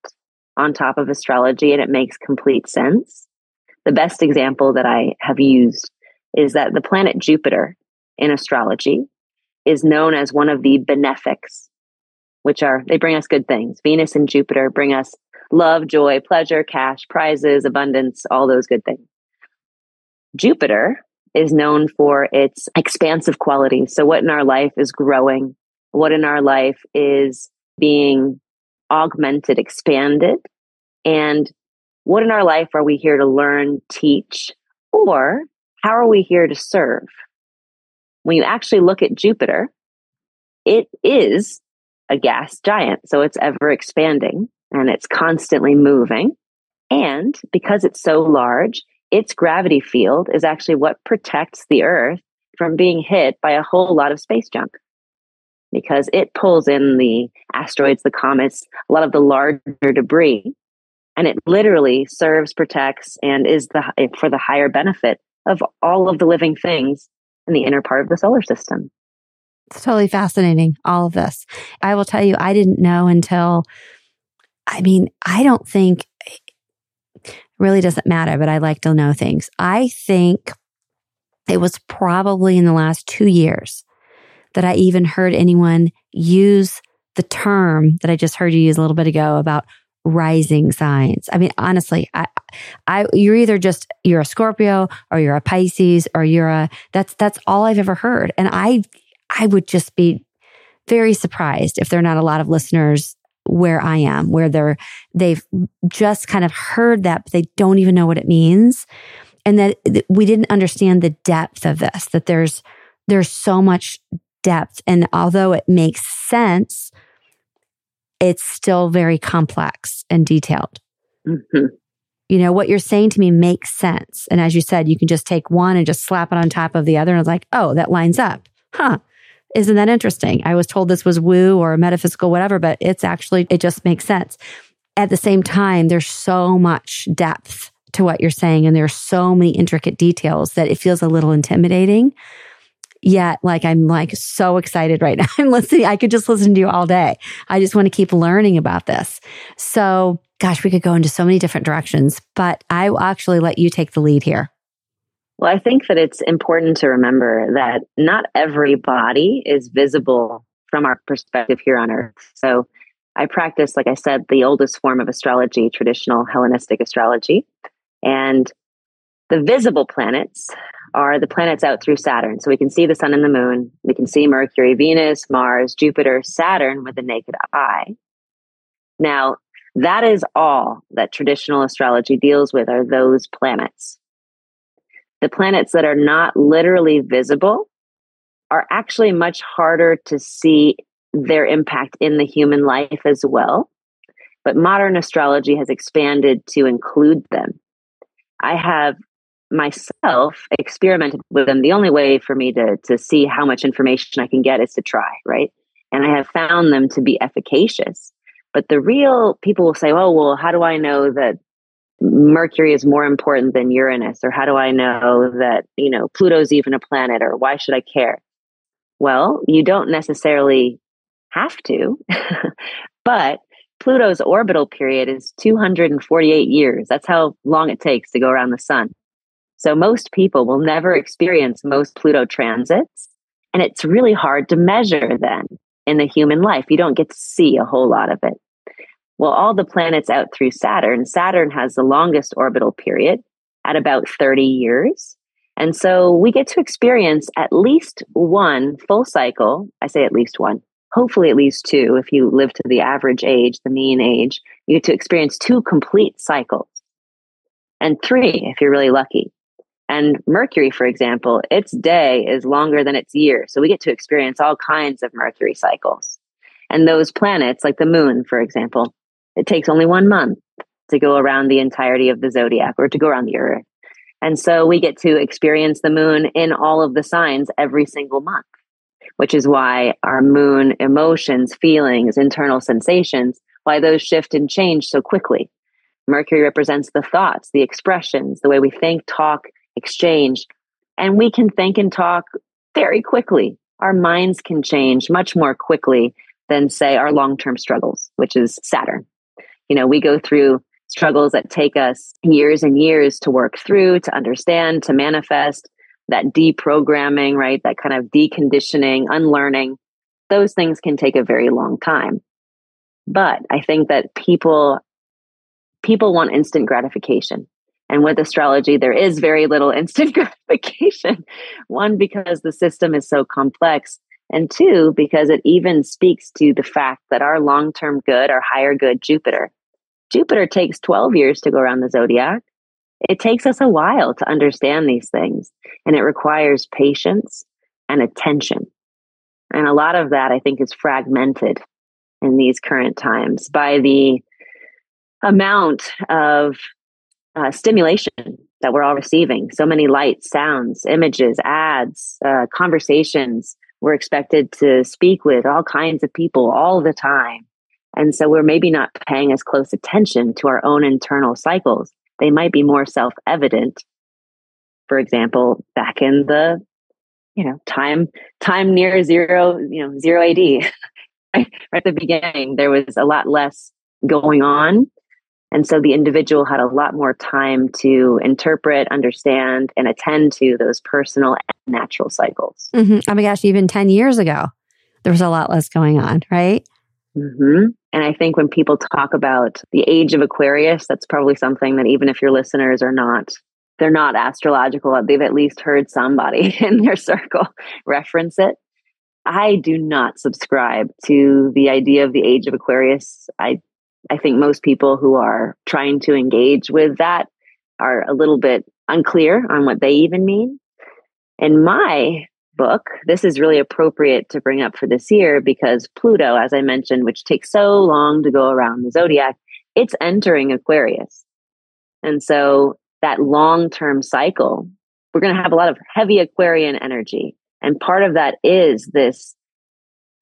on top of astrology and it makes complete sense. The best example that I have used is that the planet Jupiter in astrology is known as one of the benefics, which are, they bring us good things. Venus and Jupiter bring us love, joy, pleasure, cash, prizes, abundance, all those good things. Jupiter is known for its expansive qualities. So, what in our life is growing? What in our life is being augmented, expanded? And what in our life are we here to learn, teach, or how are we here to serve? When you actually look at Jupiter, it is a gas giant. So it's ever expanding and it's constantly moving. And because it's so large, its gravity field is actually what protects the Earth from being hit by a whole lot of space junk. Because it pulls in the asteroids, the comets, a lot of the larger debris, and it literally serves, protects, and is the for the higher benefit of all of the living things in the inner part of the solar system. It's totally fascinating, all of this. I will tell you, I didn't know until, I mean, I don't think really doesn't matter, but I like to know things. I think it was probably in the last two years that I even heard anyone use the term that I just heard you use a little bit ago about rising signs. I mean, honestly, I, I, you're either just, you're a Scorpio or you're a Pisces or you're a, that's, that's all I've ever heard. And I, I would just be very surprised if there are not a lot of listeners where I am, where they're, they've just kind of heard that, but they don't even know what it means. And that we didn't understand the depth of this, that there's, there's so much depth. And although it makes sense, it's still very complex and detailed. Mm-hmm. You know, what you're saying to me makes sense. And as you said, you can just take one and just slap it on top of the other. And it's like, oh, that lines up. Huh. Isn't that interesting? I was told this was woo or metaphysical, whatever, but it's actually, it just makes sense. At the same time, there's so much depth to what you're saying, and there's so many intricate details that it feels a little intimidating. Yet, like, I'm like so excited right now. *laughs* I'm listening. I could just listen to you all day. I just want to keep learning about this. So, gosh, we could go into so many different directions, but I will actually let you take the lead here. Well, I think that it's important to remember that not every body is visible from our perspective here on Earth. So I practice, like I said, the oldest form of astrology, traditional Hellenistic astrology. And the visible planets are the planets out through Saturn. So we can see the sun and the moon. We can see Mercury, Venus, Mars, Jupiter, Saturn with the naked eye. Now, that is all that traditional astrology deals with are those planets the planets that are not literally visible are actually much harder to see their impact in the human life as well. But modern astrology has expanded to include them. I have myself experimented with them. The only way for me to, to see how much information I can get is to try, right? And I have found them to be efficacious. But the real people will say, oh, well, how do I know that Mercury is more important than Uranus? Or how do I know that, you know, Pluto's even a planet? Or why should I care? Well, you don't necessarily have to, *laughs* but Pluto's orbital period is 248 years. That's how long it takes to go around the sun. So most people will never experience most Pluto transits. And it's really hard to measure then in the human life. You don't get to see a whole lot of it. Well, all the planets out through Saturn, Saturn has the longest orbital period at about 30 years. And so we get to experience at least one full cycle. I say at least one, hopefully at least two. If you live to the average age, the mean age, you get to experience two complete cycles and three if you're really lucky. And Mercury, for example, its day is longer than its year. So we get to experience all kinds of Mercury cycles. And those planets, like the moon, for example, it takes only one month to go around the entirety of the zodiac or to go around the earth. And so we get to experience the moon in all of the signs every single month, which is why our moon emotions, feelings, internal sensations, why those shift and change so quickly. Mercury represents the thoughts, the expressions, the way we think, talk, exchange. And we can think and talk very quickly. Our minds can change much more quickly than, say, our long term struggles, which is Saturn. You know, we go through struggles that take us years and years to work through, to understand, to manifest that deprogramming, right? That kind of deconditioning, unlearning. Those things can take a very long time. But I think that people people want instant gratification. And with astrology, there is very little *laughs* instant gratification. One, because the system is so complex. And two, because it even speaks to the fact that our long term good, our higher good, Jupiter, Jupiter takes 12 years to go around the zodiac. It takes us a while to understand these things, and it requires patience and attention. And a lot of that, I think, is fragmented in these current times by the amount of uh, stimulation that we're all receiving. So many lights, sounds, images, ads, uh, conversations. We're expected to speak with all kinds of people all the time. And so we're maybe not paying as close attention to our own internal cycles. They might be more self evident. For example, back in the, you know, time, time near zero, you know, zero AD, *laughs* right at the beginning, there was a lot less going on. And so the individual had a lot more time to interpret, understand, and attend to those personal and natural cycles. Mm-hmm. Oh my gosh, even 10 years ago, there was a lot less going on, right? Mm-hmm. And I think when people talk about the age of Aquarius, that's probably something that even if your listeners are not, they're not astrological, they've at least heard somebody *laughs* in their circle reference it. I do not subscribe to the idea of the age of Aquarius. I I think most people who are trying to engage with that are a little bit unclear on what they even mean. In my book, this is really appropriate to bring up for this year because Pluto, as I mentioned, which takes so long to go around the zodiac, it's entering Aquarius. And so that long term cycle, we're going to have a lot of heavy Aquarian energy. And part of that is this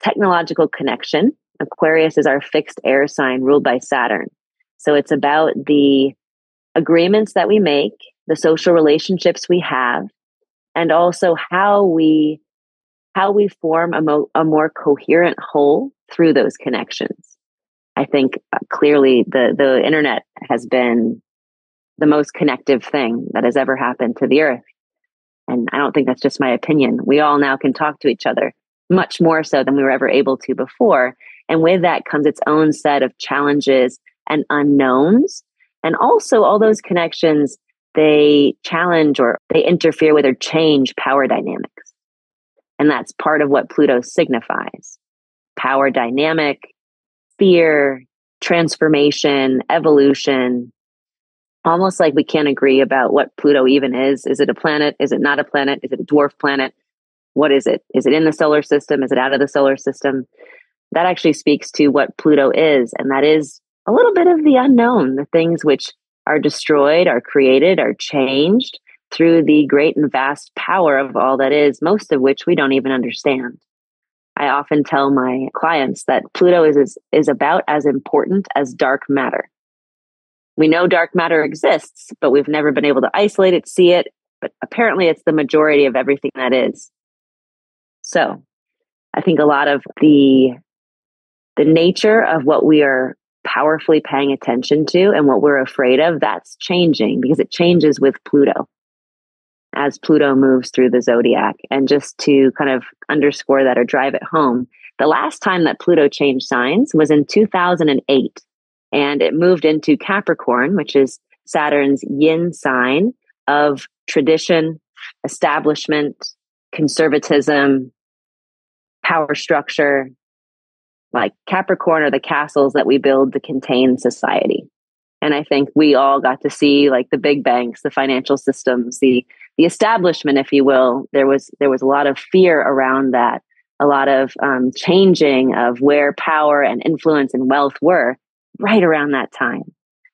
technological connection. Aquarius is our fixed air sign ruled by Saturn. So it's about the agreements that we make, the social relationships we have, and also how we how we form a, mo- a more coherent whole through those connections. I think uh, clearly the the internet has been the most connective thing that has ever happened to the earth. And I don't think that's just my opinion. We all now can talk to each other much more so than we were ever able to before. And with that comes its own set of challenges and unknowns. And also, all those connections, they challenge or they interfere with or change power dynamics. And that's part of what Pluto signifies power dynamic, fear, transformation, evolution, almost like we can't agree about what Pluto even is. Is it a planet? Is it not a planet? Is it a dwarf planet? What is it? Is it in the solar system? Is it out of the solar system? That actually speaks to what Pluto is, and that is a little bit of the unknown, the things which are destroyed, are created, are changed through the great and vast power of all that is, most of which we don't even understand. I often tell my clients that Pluto is, is, is about as important as dark matter. We know dark matter exists, but we've never been able to isolate it, see it. But apparently, it's the majority of everything that is. So, I think a lot of the the nature of what we are powerfully paying attention to and what we're afraid of that's changing because it changes with Pluto as Pluto moves through the zodiac. And just to kind of underscore that or drive it home, the last time that Pluto changed signs was in 2008 and it moved into Capricorn, which is Saturn's yin sign of tradition, establishment, conservatism, power structure. Like Capricorn are the castles that we build to contain society. And I think we all got to see like the big banks, the financial systems, the the establishment, if you will. There was there was a lot of fear around that, a lot of um, changing of where power and influence and wealth were right around that time.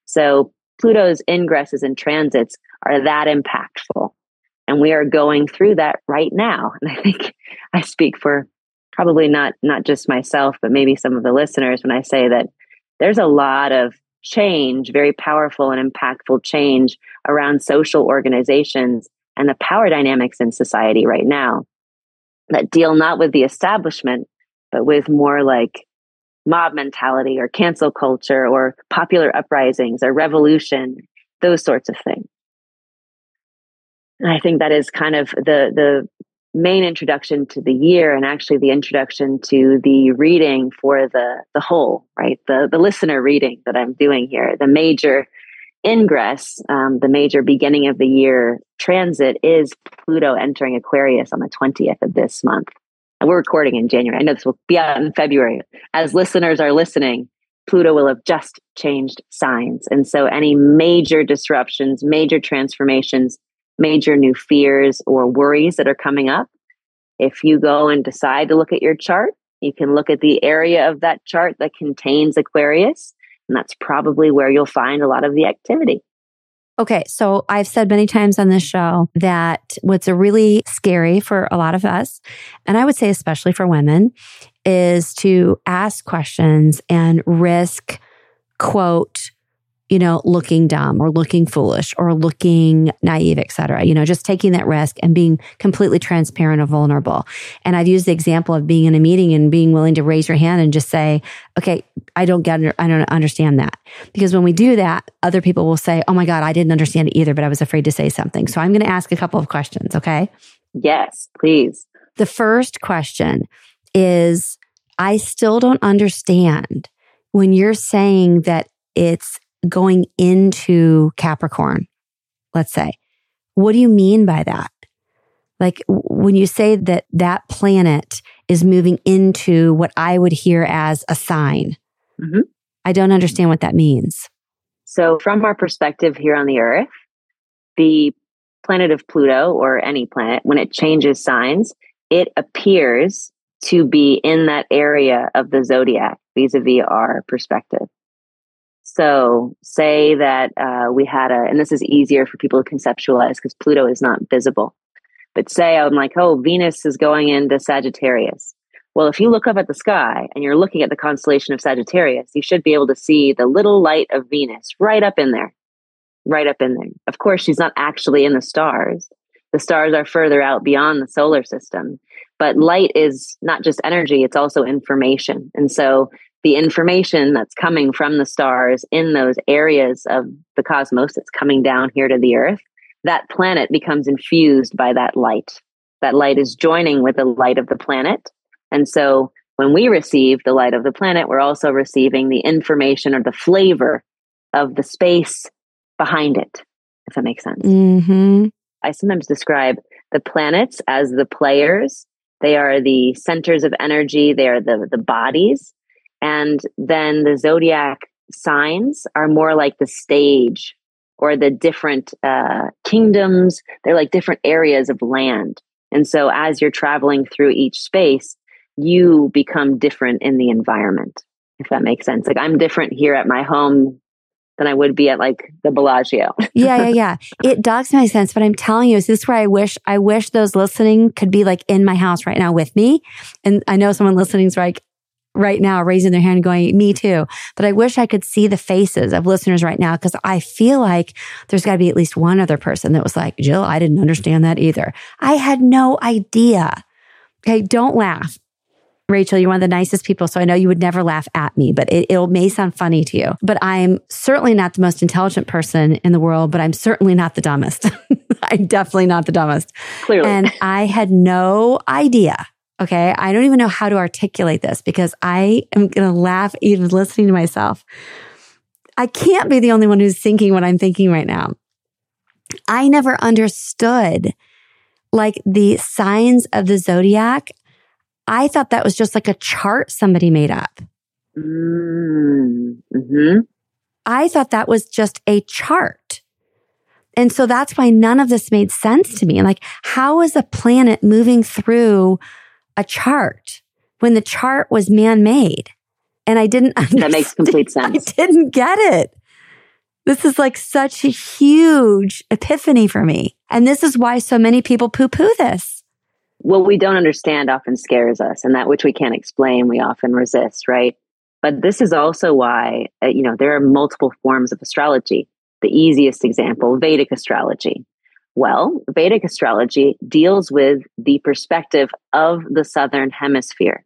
So Pluto's ingresses and transits are that impactful. And we are going through that right now. *laughs* And I think I speak for probably not not just myself, but maybe some of the listeners when I say that there's a lot of change, very powerful and impactful change around social organizations and the power dynamics in society right now that deal not with the establishment, but with more like mob mentality or cancel culture or popular uprisings or revolution, those sorts of things. And I think that is kind of the the main introduction to the year and actually the introduction to the reading for the the whole, right? The the listener reading that I'm doing here. The major ingress, um, the major beginning of the year transit is Pluto entering Aquarius on the 20th of this month. And we're recording in January. I know this will be out in February. As listeners are listening, Pluto will have just changed signs. And so any major disruptions, major transformations, major new fears or worries that are coming up, if you go and decide to look at your chart, you can look at the area of that chart that contains Aquarius. And that's probably where you'll find a lot of the activity. Okay, so I've said many times on this show that what's really scary for a lot of us, and I would say especially for women, is to ask questions and risk, quote, you know, looking dumb or looking foolish or looking naive, et cetera. You know, just taking that risk and being completely transparent and vulnerable. And I've used the example of being in a meeting and being willing to raise your hand and just say, okay, I don't get, I don't understand that. Because when we do that, other people will say, oh my God, I didn't understand it either, but I was afraid to say something. So I'm going to ask a couple of questions. Okay. Yes, please. The first question is, I still don't understand when you're saying that it's going into Capricorn, let's say. What do you mean by that? Like when you say that that planet is moving into what I would hear as a sign, mm-hmm. I don't understand what that means. So, from our perspective here on the Earth, the planet of Pluto or any planet, when it changes signs, it appears to be in that area of the zodiac vis a vis our perspective. So, say that uh, we had a, and this is easier for people to conceptualize because Pluto is not visible. But say I'm like, oh, Venus is going into Sagittarius. Well, if you look up at the sky and you're looking at the constellation of Sagittarius, you should be able to see the little light of Venus right up in there. Right up in there. Of course, she's not actually in the stars. The stars are further out beyond the solar system. But light is not just energy, it's also information. And so the information that's coming from the stars in those areas of the cosmos that's coming down here to the earth, that planet becomes infused by that light. That light is joining with the light of the planet. And so when we receive the light of the planet, we're also receiving the information or the flavor of the space behind it, if that makes sense. Mm-hmm. I sometimes describe the planets as the players. They are the centers of energy. They are the, the bodies and then the zodiac signs are more like the stage or the different uh, kingdoms. They're like different areas of land. And so as you're traveling through each space, you become different in the environment, if that makes sense. Like I'm different here at my home than I would be at like the Bellagio. *laughs* yeah, yeah, yeah. It does make sense. But I'm telling you, is this where I wish I wish those listening could be like in my house right now with me? And I know someone listening is like, right now raising their hand going, me too. But I wish I could see the faces of listeners right now because I feel like there's got to be at least one other person that was like, Jill, I didn't understand that either. I had no idea. Okay. Don't laugh. Rachel, you're one of the nicest people. So I know you would never laugh at me, but it, it may sound funny to you. But I'm certainly not the most intelligent person in the world, but I'm certainly not the dumbest. *laughs* I'm definitely not the dumbest. Clearly. And I had no idea Okay. I don't even know how to articulate this because I am going to laugh even listening to myself. I can't be the only one who's thinking what I'm thinking right now. I never understood like the signs of the zodiac. I thought that was just like a chart somebody made up. Mm-hmm. I thought that was just a chart. And so that's why none of this made sense to me. Like, how is a planet moving through a chart when the chart was man made. And I didn't understand. *laughs* That makes complete *laughs* sense. I didn't get it. This is like such a huge epiphany for me. And this is why so many people poo poo this. What we don't understand often scares us, and that which we can't explain, we often resist, right? But this is also why, uh, you know, there are multiple forms of astrology. The easiest example, Vedic astrology. Well, Vedic astrology deals with the perspective of the Southern Hemisphere.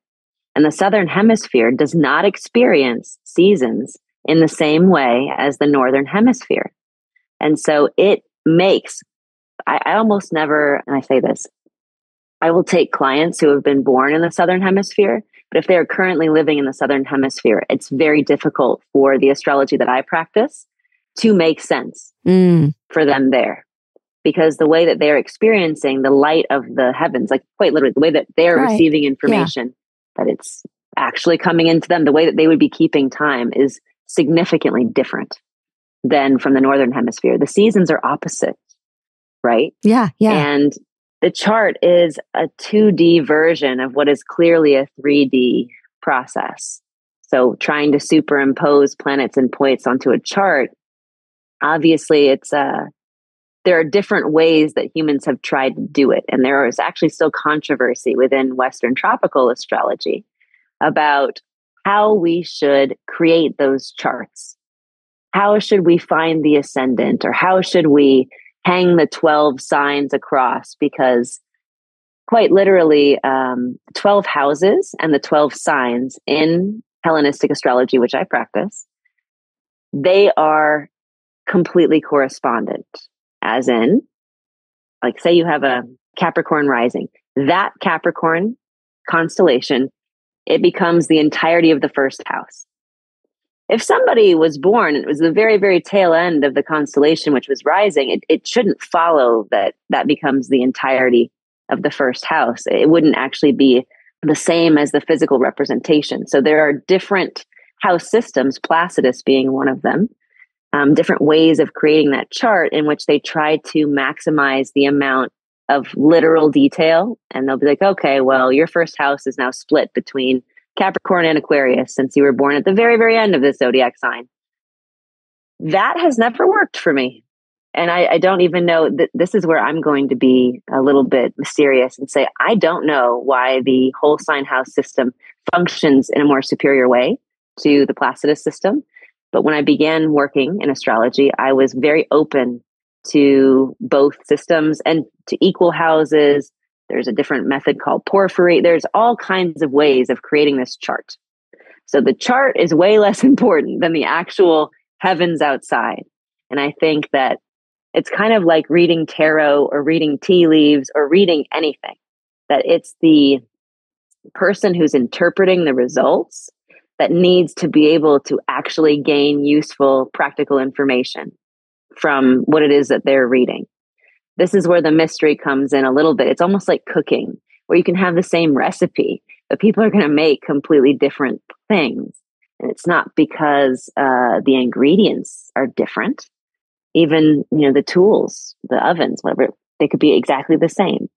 And the Southern Hemisphere does not experience seasons in the same way as the Northern Hemisphere. And so it makes, I, I almost never, and I say this, I will take clients who have been born in the Southern Hemisphere, but if they're currently living in the Southern Hemisphere, it's very difficult for the astrology that I practice to make sense mm. for them there because the way that they're experiencing the light of the heavens, like quite literally, the way that they're right. receiving information, yeah. that it's actually coming into them, the way that they would be keeping time is significantly different than from the northern hemisphere. The seasons are opposite, right? Yeah, yeah. And the chart is a 2D version of what is clearly a 3D process. So trying to superimpose planets and points onto a chart, obviously it's a there are different ways that humans have tried to do it. And there is actually still controversy within Western tropical astrology about how we should create those charts. How should we find the ascendant or how should we hang the 12 signs across? Because quite literally, um, 12 houses and the 12 signs in Hellenistic astrology, which I practice, they are completely correspondent as in, like, say you have a Capricorn rising, that Capricorn constellation, it becomes the entirety of the first house. If somebody was born, and it was the very, very tail end of the constellation, which was rising, it, it shouldn't follow that that becomes the entirety of the first house. It wouldn't actually be the same as the physical representation. So there are different house systems, Placidus being one of them, um, different ways of creating that chart in which they try to maximize the amount of literal detail. And they'll be like, okay, well, your first house is now split between Capricorn and Aquarius since you were born at the very, very end of the zodiac sign. That has never worked for me. And I, I don't even know that this is where I'm going to be a little bit mysterious and say, I don't know why the whole sign house system functions in a more superior way to the Placidus system. But when I began working in astrology, I was very open to both systems and to equal houses. There's a different method called porphyry. There's all kinds of ways of creating this chart. So the chart is way *laughs* less important than the actual heavens outside. And I think that it's kind of like reading tarot or reading tea leaves or reading anything, that it's the person who's interpreting the results that needs to be able to actually gain useful, practical information from what it is that they're reading. This is where the mystery comes in a little bit. It's almost like cooking, where you can have the same recipe, but people are going to make completely different things. And it's not because uh, the ingredients are different even you know the tools the ovens whatever they could be exactly the same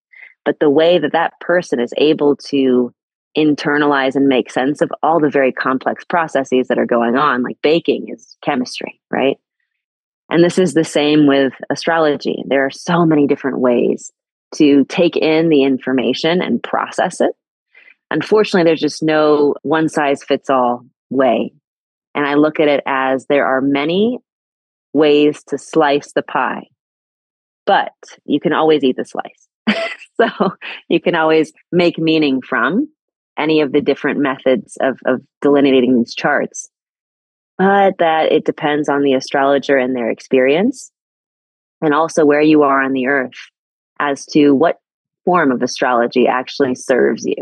but the way that that person is able to internalize and make sense of all the very complex processes that are going on like baking is chemistry right? And this is the same with astrology. There are so many different ways to take in the information and process it. Unfortunately there's just no one size fits all way. And i look at it as there are many ways to slice the pie, but you can always eat the slice. *laughs* so you can always make meaning from any of the different methods of, of delineating these charts. But that it depends on the astrologer and their experience, and also where you are on the earth as to what form of astrology actually serves you.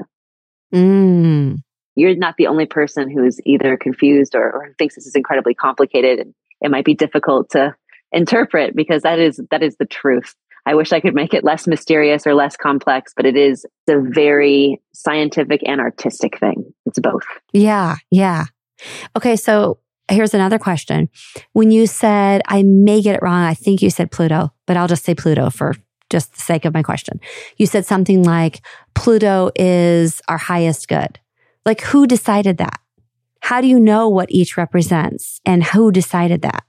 Mm. You're not the only person who's either confused or, or thinks this is incredibly complicated and it might be difficult to interpret because that is that is the truth. I wish I could make it less mysterious or less complex, but it is a very scientific and artistic thing. It's both. Yeah, yeah. Okay, so here's another question. When you said, I may get it wrong, I think you said Pluto, but I'll just say Pluto for just the sake of my question. You said something like Pluto is our highest good. Like, who decided that? How do you know what each represents and who decided that?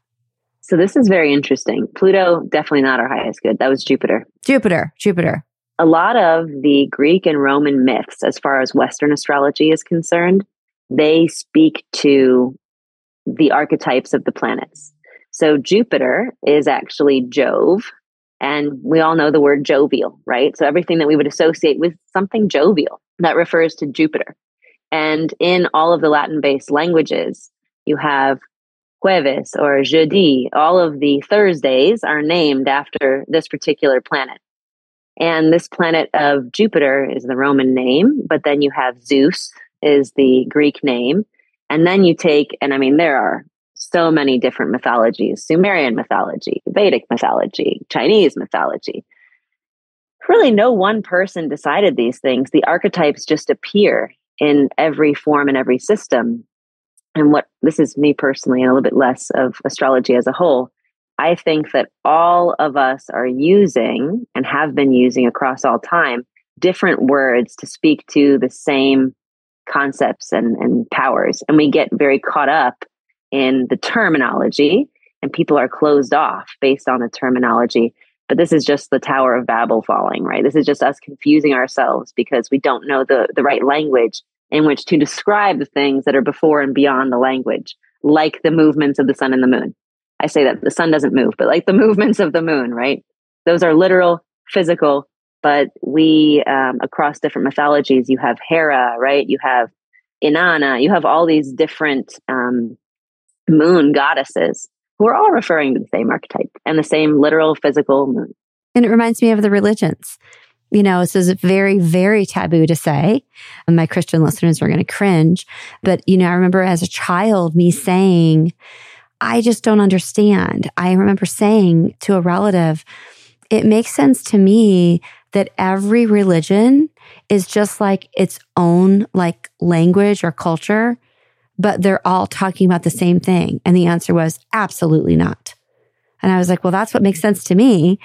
So this is very interesting. Pluto, definitely not our highest good. That was Jupiter. Jupiter, Jupiter. A lot of the Greek and Roman myths, as far as Western astrology is concerned, they speak to the archetypes of the planets. So Jupiter is actually Jove, and we all know the word jovial, right? So everything that we would associate with something jovial that refers to Jupiter. And in all of the Latin based languages, you have jueves or jeudi. All of the Thursdays are named after this particular planet. And this planet of Jupiter is the Roman name, but then you have Zeus is the Greek name. And then you take, and I mean, there are so many different mythologies Sumerian mythology, Vedic mythology, Chinese mythology. Really, no one person decided these things. The archetypes just appear in every form and every system. And what this is me personally, and a little bit less of astrology as a whole. I think that all of us are using and have been using across all time different words to speak to the same concepts and, and powers. And we get very caught up in the terminology, and people are closed off based on the terminology but this is just the Tower of Babel falling, right? This is just us confusing ourselves because we don't know the, the right language in which to describe the things that are before and beyond the language, like the movements of the sun and the moon. I say that the sun doesn't move, but like the *laughs* movements of the moon, right? Those are literal, physical, but we, um, across different mythologies, you have Hera, right? You have Inanna, you have all these different um, moon goddesses who are all referring to the same archetype and the same literal physical moon. And it reminds me of the religions. You know, this is very, very taboo to say. And my Christian listeners are going to cringe. But, you know, I remember as a child me saying, I just don't understand. I remember saying to a relative, it makes sense to me that every religion is just like its own like language or culture, but they're all talking about the same thing. And the answer was absolutely not. And I was like, well, that's what makes sense to me.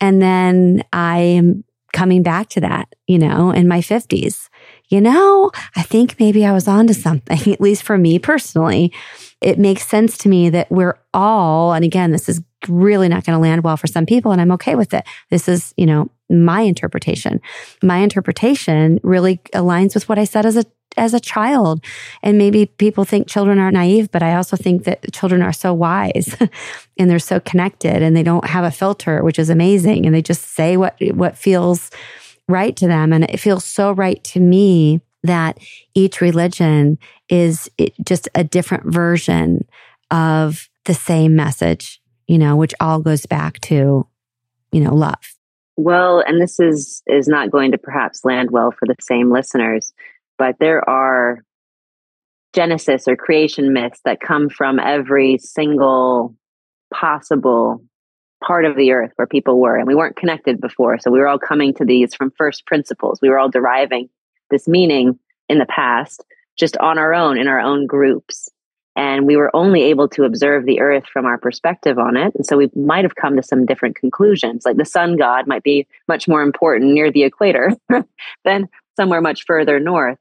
And then I am coming back to that, you know, in my 50s. You know, I think maybe I was onto something, *laughs* at least for me personally. It makes sense to me that we're all, and again, this is really not going to land well for some people, and I'm okay with it. This is, you know, my interpretation. My interpretation really aligns with what I said as a as a child. And maybe people think children are naive, but I also think that children are so wise *laughs* and they're so connected and they don't have a filter, which is amazing. And they just say what, what feels right to them. And it feels so right to me that each religion is just a different version of the same message, you know, which all goes back to, you know, love. Well, and this is is not going to perhaps land well for the same listeners, but there are Genesis or creation myths that come from every single possible part of the earth where people were. And we weren't connected before. So we were all coming to these from first principles. We were all deriving this meaning in the past just on our own, in our own groups. And we were only able to observe the earth from our perspective on it. And so we might have come to some different conclusions. Like the sun god might be much more important near the equator *laughs* than somewhere much further north.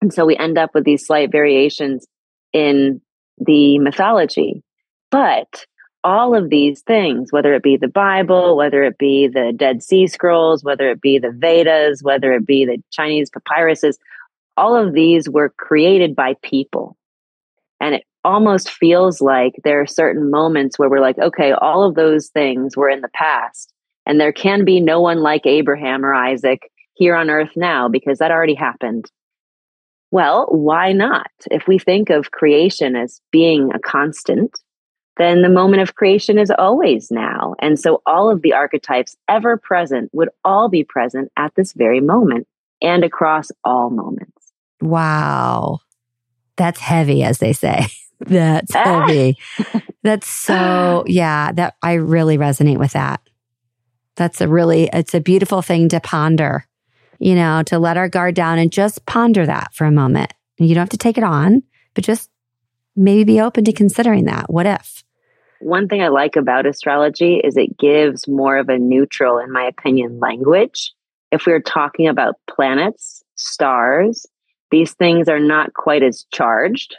And so we end up with these slight variations in the mythology. But all of these things, whether it be the Bible, whether it be the Dead Sea Scrolls, whether it be the Vedas, whether it be the Chinese papyruses, all of these were created by people. And it almost feels like there are certain moments where we're like, okay, all of those things were in the past. And there can be no one like Abraham or Isaac here on earth now because that already happened. Well, why not? If we think of creation as being a constant, then the moment of creation is always now. And so all of the archetypes ever present would all be present at this very moment and across all moments. Wow. That's heavy, as they say. *laughs* That's ah! heavy. *laughs* That's so, yeah, that I really resonate with that. That's a really, it's a beautiful thing to ponder you know, to let our guard down and just ponder that for a moment. You don't have to take it on, but just maybe be open to considering that. What if? One thing I like about astrology is it gives more of a neutral, in my opinion, language. If we're talking about planets, stars, these things are not quite as charged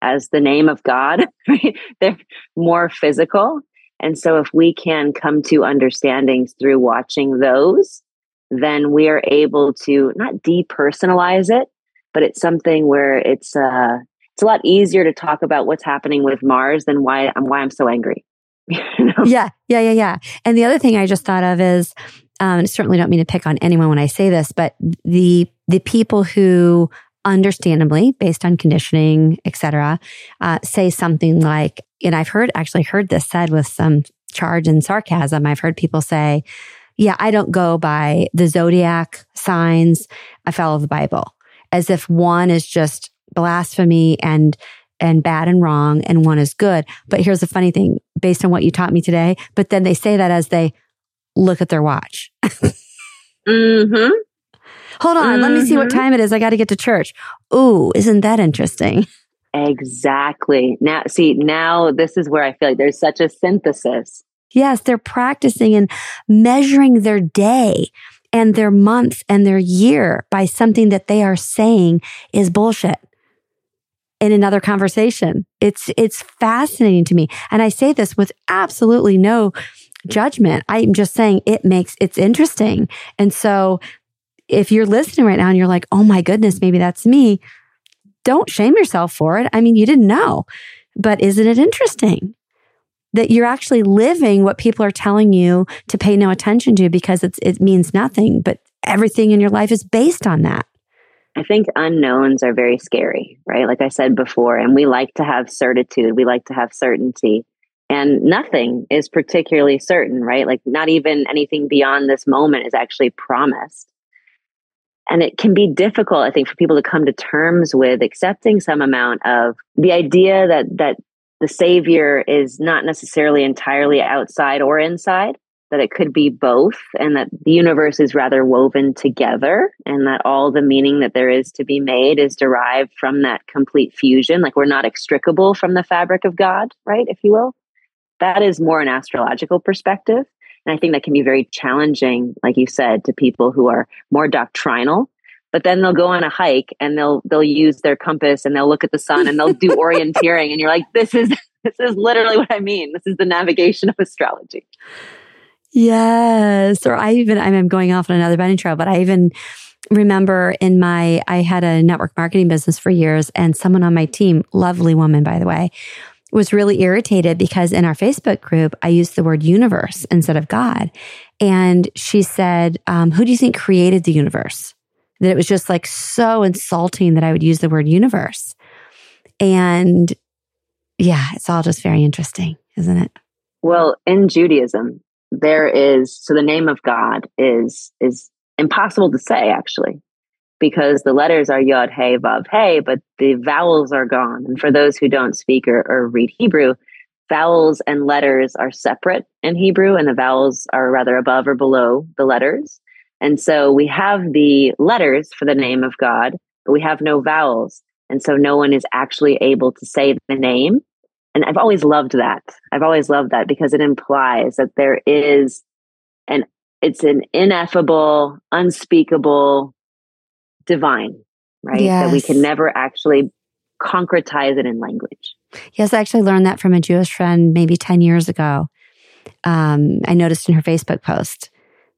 as the name of God. *laughs* They're more physical. And so if we can come to understandings through watching those, then we are able to not depersonalize it, but it's something where it's uh it's a lot easier to talk about what's happening with Mars than why I'm why I'm so angry. *laughs* you know? Yeah, yeah, yeah, yeah. And the other thing I just thought of is, um, certainly don't mean to pick on anyone when I say this, but the the people who understandably based on conditioning etc uh, say something like and i've heard actually heard this said with some charge and sarcasm i've heard people say yeah, I don't go by the zodiac signs. I follow the Bible as if one is just blasphemy and and bad and wrong and one is good. But here's the funny thing based on what you taught me today, but then they say that as they look at their watch. *laughs* mhm. Hold on, mm-hmm. let me see what mm-hmm. time it is. I got to get to church. Ooh, isn't that interesting? Exactly. Now, see, now this is where I feel like there's such a synthesis Yes, they're practicing and measuring their day and their month and their year by something that they are saying is bullshit in another conversation. It's, it's fascinating to me. And I say this with absolutely no judgment. I'm just saying it makes, it's interesting. And so if you're listening right now and you're like, Oh my goodness, maybe that's me. Don't shame yourself for it. I mean, you didn't know, but isn't it interesting? That you're actually living what people are telling you to pay no attention to because it's, it means nothing, but everything in your life is based on that. I think unknowns are very scary, right? Like I said before, and we like to have certitude, we like to have certainty. And nothing is particularly certain, right? Like not even anything beyond this moment is actually promised. And it can be difficult, I think, for people to come to terms with accepting some amount of the idea that that the savior is not necessarily entirely outside or inside that it could be both and that the universe is rather woven together and that all the meaning that there is to be made is derived from that complete fusion. Like we're not extricable from the fabric of God, right? If you will. That is more an astrological perspective. And I think that can be very challenging, like you said, to people who are more doctrinal. But then they'll go on a hike and they'll they'll use their compass and they'll look at the sun and they'll do *laughs* orienteering and you're like, this is *laughs* this is literally what I mean. This is the navigation of astrology. Yes. Or I even, I'm going off on another bunny trail, but I even remember in my, I had a network marketing business for years and someone on my team, lovely woman, by the way, was really irritated because in our Facebook group, I used the word universe instead of God. And she said, um, who do you think created the universe? That it was just like so insulting that I would use the word universe. And yeah, it's all just very interesting, isn't it? Well, in Judaism, there is so the name of God is is impossible to say actually because the letters are yod hey vav hey but the vowels are gone and for those who don't speak or, or read Hebrew vowels and letters are separate in Hebrew and the vowels are rather above or below the letters and so we have the letters for the name of God but we have no vowels and so no one is actually able to say the name and I've always loved that. I've always loved that because it implies that there is an it's an ineffable, unspeakable divine, right? Yes. That we can never actually concretize it in language. Yes, I actually learned that from a Jewish friend maybe 10 years ago. Um, I noticed in her Facebook post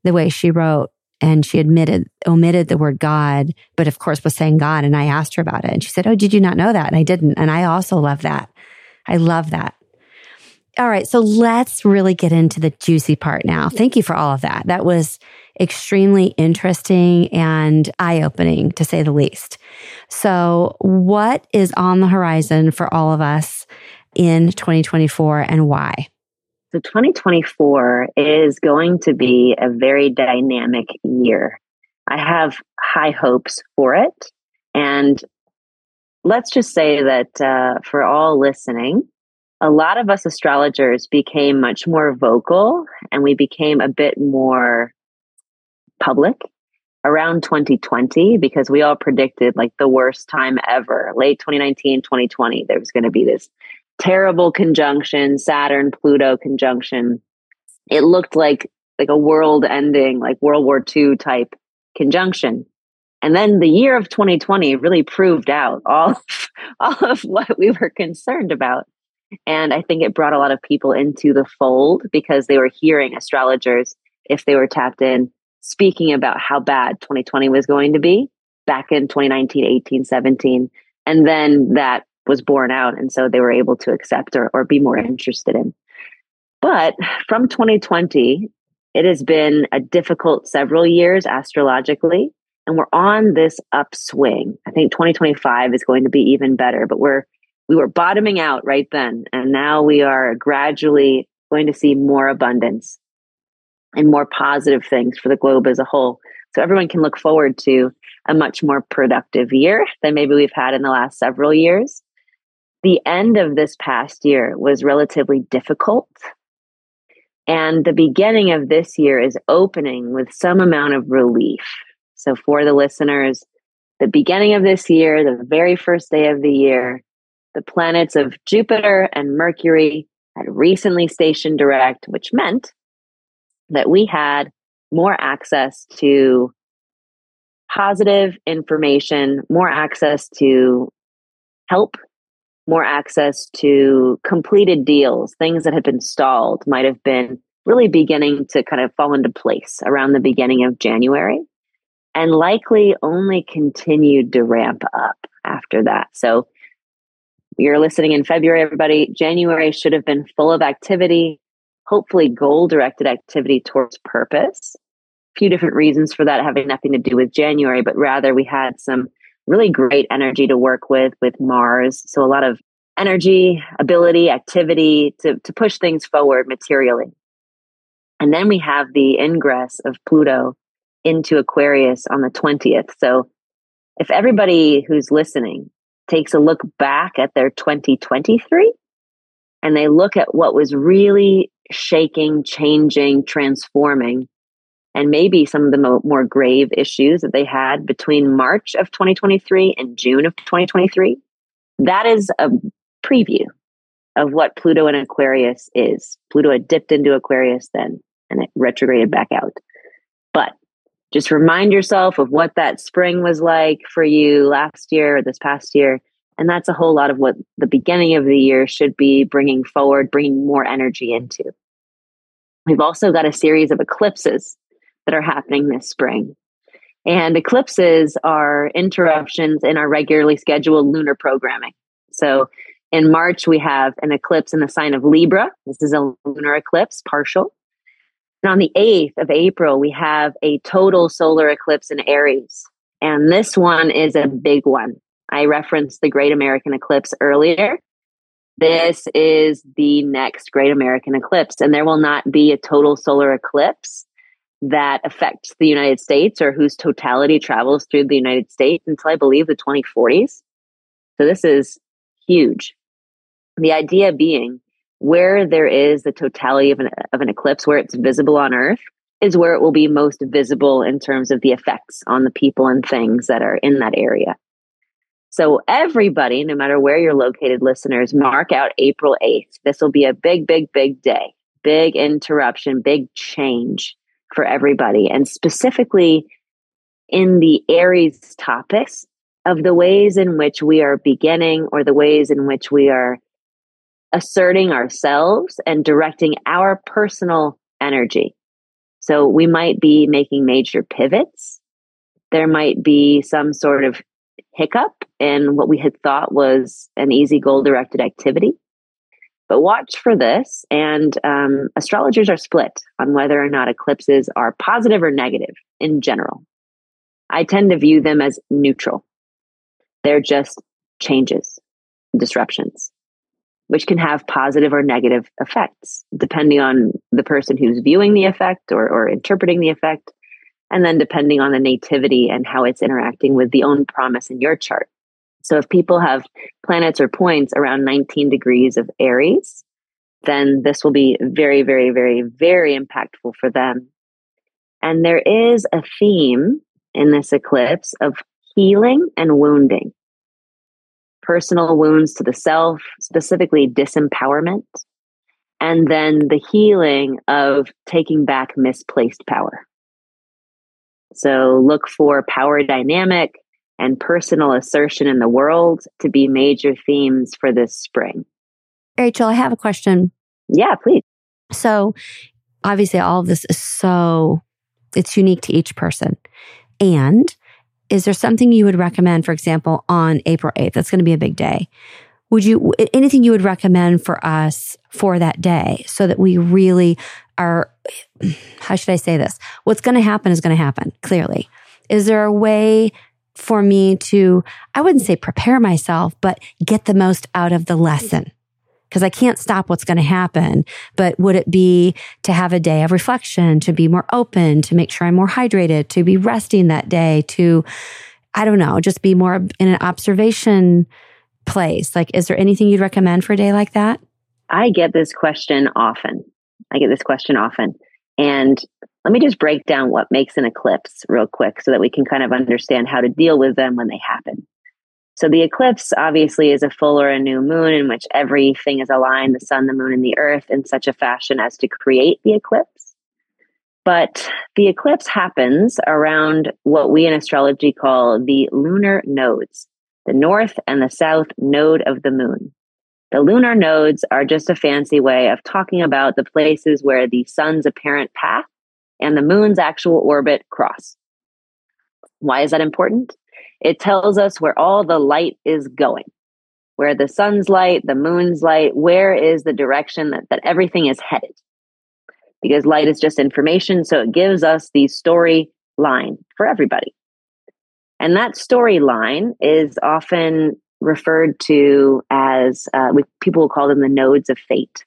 the way she wrote and she admitted omitted the word God, but of course was saying God. And I asked her about it, and she said, "Oh, did you not know that?" And I didn't. And I also love that. I love that. All right. So let's really get into the juicy part now. Thank you for all of that. That was extremely interesting and eye opening to say the least. So, what is on the horizon for all of us in 2024 and why? So, 2024 is going to be a very dynamic year. I have high hopes for it. And let's just say that uh, for all listening, a lot of us astrologers became much more vocal and we became a bit more public around 2020 because we all predicted like the worst time ever late 2019 2020 there was going to be this terrible conjunction saturn pluto conjunction it looked like like a world ending like world war ii type conjunction and then the year of 2020 really proved out all of, *laughs* all of what we were concerned about. And I think it brought a lot of people into the fold because they were hearing astrologers, if they were tapped in, speaking about how bad 2020 was going to be back in 2019, 18, 17. And then that was borne out. And so they were able to accept or, or be more mm-hmm. interested in. But from 2020, it has been a difficult several years astrologically and we're on this upswing. I think 2025 is going to be even better, but we're we were bottoming out right then and now we are gradually going to see more abundance and more positive things for the globe as a whole. So everyone can look forward to a much more productive year than maybe we've had in the last several years. The end of this past year was relatively difficult. And the beginning of this year is opening with some amount of relief. So, for the listeners, the beginning of this year, the very first day of the year, the planets of Jupiter and Mercury had recently stationed direct, which meant that we had more access to positive information, more access to help, more access to completed deals, things that had been stalled might have been really beginning to kind of fall into place around the beginning of January and likely only continued to ramp up after that. So you're listening in February, everybody. January should have been full of activity, hopefully goal directed activity towards purpose. A few different reasons for that having nothing to do with January, but rather we had some really great energy to work with with Mars. So a lot of energy, ability, activity to, to push things forward materially. And then we have the ingress of Pluto into Aquarius on the 20th. So if everybody who's listening takes a look back at their 2023 and they look at what was really shaking, changing, transforming, and maybe some of the mo- more grave issues that they had between March of 2023 and June of 2023. That is a preview of what Pluto in Aquarius is. Pluto had dipped into Aquarius then and it retrograded back out. But just remind yourself of what that spring was like for you last year or this past year. And that's a whole lot of what the beginning of the year should be bringing forward, bringing more energy into. We've also got a series of eclipses that are happening this spring. And eclipses are interruptions in our regularly scheduled lunar programming. So in March, we have an eclipse in the sign of Libra. This is a lunar eclipse, partial. And on the 8th of April, we have a total solar eclipse in Aries. And this one is a big one. I referenced the Great American Eclipse earlier. This is the next Great American Eclipse, and there will not be a total solar eclipse that affects the United States or whose totality travels through the United States until I believe the 2040s. So this is huge. The idea being where there is the totality of an, of an eclipse, where it's visible on Earth, is where it will be most visible in terms of the effects on the people and things that are in that area. So, everybody, no matter where you're located, listeners, mark out April 8th. This will be a big, big, big day, big interruption, big change for everybody. And specifically in the Aries topics of the ways in which we are beginning or the ways in which we are asserting ourselves and directing our personal energy. So we might be making major pivots. There might be some sort of hiccup in what we had thought was an easy goal directed activity. But watch for this. And um, astrologers are split on whether or not eclipses are positive or negative in general. I tend to view them as neutral, they're just changes, disruptions which can have positive or negative effects depending on the person who's viewing the effect or, or interpreting the effect, and then depending on the nativity and how it's interacting with the own promise in your chart. So if people have planets or points around 19 degrees of Aries, then this will be very, very, very, very impactful for them. And there is a theme in this eclipse of healing and wounding personal wounds to the self, specifically disempowerment, and then the healing of taking back misplaced power. So look for power dynamic and personal assertion in the world to be major themes for this spring. Rachel, I have a question. Yeah, please. So obviously all of this is so it's unique to each person. And is there something you would recommend, for example, on April 8th? That's going to be a big day. Would you, anything you would recommend for us for that day so that we really are, how should I say this? What's going to happen is going to happen, clearly. Is there a way for me to, I wouldn't say prepare myself, but get the most out of the lesson? because I can't stop what's going to happen. But would it be to have a day of reflection, to be more open, to make sure I'm more hydrated, to be resting that day, to, I don't know, just be more in an observation place? Like, is there anything you'd recommend for a day like that? I get this question often. I get this question often. And let me just break down what makes an eclipse real quick so that we can kind of understand how to deal with them when they happen. So the eclipse obviously is a full or a new moon in which everything is aligned the sun, the moon, and the earth in such a fashion as to create the eclipse. But the eclipse happens around what we in astrology call the lunar nodes, the north and the south node of the moon. The lunar nodes are just a fancy way of talking about the places where the sun's apparent path and the moon's actual orbit cross. Why is that important? It tells us where all the light is going, where the sun's light, the moon's light, where is the direction that, that everything is headed. Because light is just information, so it gives us the storyline for everybody. And that storyline is often referred to as, uh, we, people will call them the nodes of fate.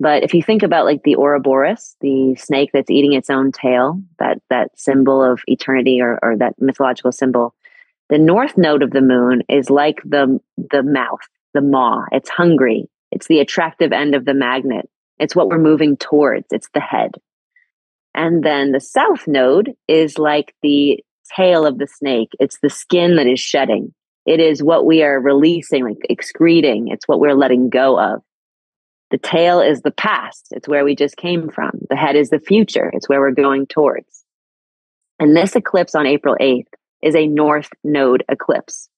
But if you think about like the Ouroboros, the snake that's eating its own tail, that that symbol of eternity or, or that mythological symbol, the north node of the moon is like the, the mouth, the maw. It's hungry. It's the attractive end of the magnet. It's what we're moving towards. It's the head. And then the south node is like the tail of the snake. It's the skin that is shedding. It is what we are releasing, like excreting. It's what we're letting go of. The tail is the past. It's where we just came from. The head is the future. It's where we're going towards. And this eclipse on April 8th is a north node eclipse.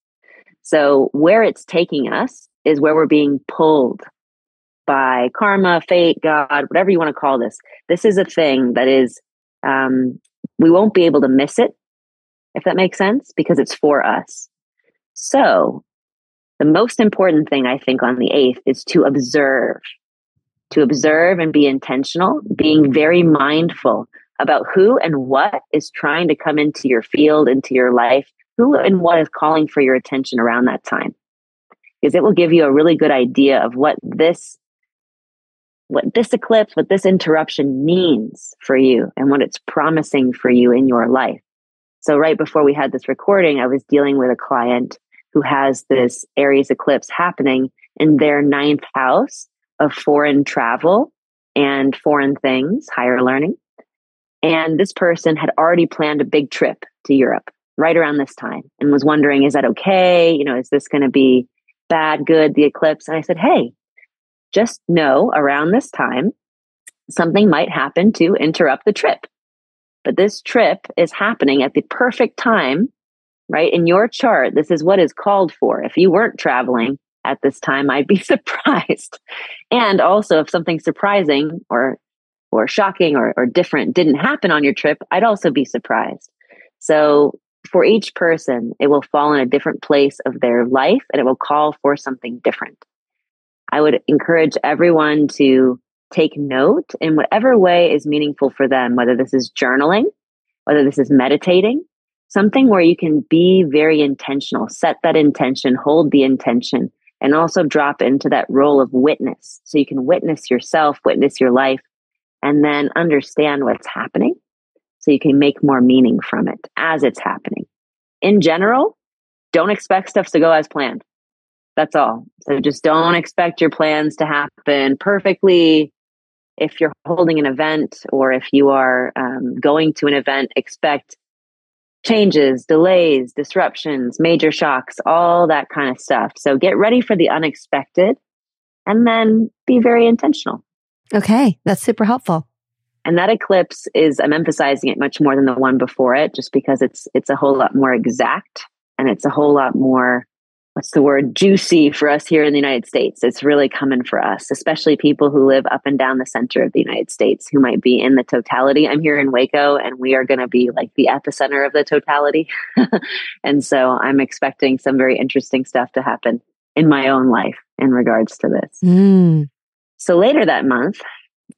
So where it's taking us is where we're being pulled by karma, fate, God, whatever you want to call this. This is a thing that is, um, we won't be able to miss it, if that makes sense, because it's for us. So, the most important thing I think on the 8th is to observe, to observe and be intentional, being very mindful about who and what is trying to come into your field, into your life, who and what is calling for your attention around that time. Because it will give you a really good idea of what this what this eclipse, what this interruption means for you and what it's promising for you in your life. So right before we had this recording, I was dealing with a client who has this Aries eclipse happening in their ninth house of foreign travel and foreign things, higher learning. And this person had already planned a big trip to Europe right around this time and was wondering, is that okay? You know, is this going to be bad, good, the eclipse? And I said, hey, just know around this time, something might happen to interrupt the trip. But this trip is happening at the perfect time, right? In your chart, this is what is called for. If you weren't traveling at this time, I'd be *laughs* surprised. And also, if something surprising or or shocking or, or different didn't happen on your trip, I'd also be surprised. So for each person, it will fall in a different place of their life and it will call for something different. I would encourage everyone to take note in whatever way is meaningful for them, whether this is journaling, whether this is meditating, something where you can be very intentional, set that intention, hold the intention, and also drop into that role of witness. So you can witness yourself, witness your life, and then understand what's happening so you can make more meaning from it as it's happening. In general, don't expect stuff to go as planned. That's all. So just don't expect your plans to happen perfectly. If you're holding an event or if you are um, going to an event, expect changes, delays, disruptions, major shocks, all that kind of stuff. So get ready for the unexpected and then be very intentional. Okay, that's super helpful. And that eclipse is I'm emphasizing it much more than the one before it just because it's it's a whole lot more exact and it's a whole lot more what's the word juicy for us here in the United States. It's really coming for us, especially people who live up and down the center of the United States who might be in the totality. I'm here in Waco and we are going to be like the epicenter of the totality. *laughs* and so I'm expecting some very interesting stuff to happen in my own life in regards to this. Mm. So later that month,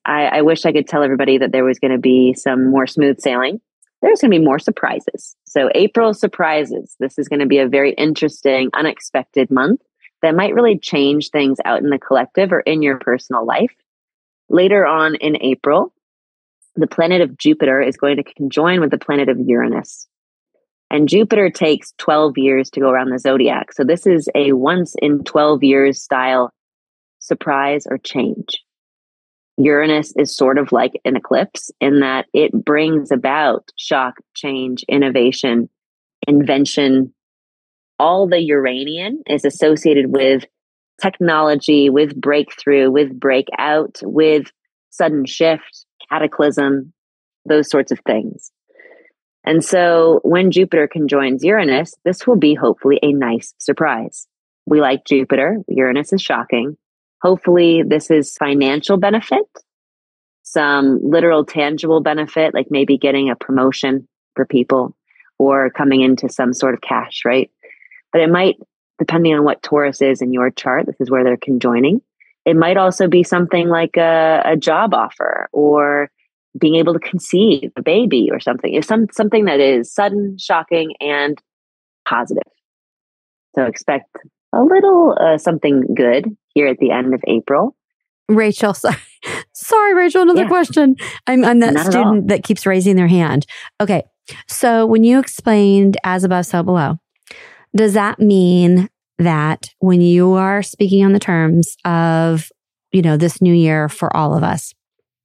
I, I wish I could tell everybody that there was going to be some more smooth sailing there's going to be more surprises. So, April surprises. This is going to be a very interesting, unexpected month that might really change things out in the collective or in your personal life. Later on in April, the planet of Jupiter is going to conjoin with the planet of Uranus. And Jupiter takes 12 years to go around the zodiac. So, this is a once in 12 years style surprise or change. Uranus is sort of like an eclipse in that it brings about shock, change, innovation, invention. All the Uranian is associated with technology, with breakthrough, with breakout, with sudden shift, cataclysm, those sorts of things. And so when Jupiter conjoins Uranus, this will be hopefully a nice surprise. We like Jupiter, Uranus is shocking. Hopefully, this is financial benefit, some literal tangible benefit, like maybe getting a promotion for people or coming into some sort of cash, right? But it might, depending on what Taurus is in your chart, this is where they're conjoining. It might also be something like a, a job offer or being able to conceive a baby or something. It's some something that is sudden, shocking, and positive. So expect a little uh, something good here at the end of April. Rachel, *laughs* sorry, sorry Rachel, another yeah. question. I'm, I'm that Not student that keeps raising their hand. Okay. So when you explained as above, so below, does that mean that when you are speaking on the terms of you know, this new year for all of us.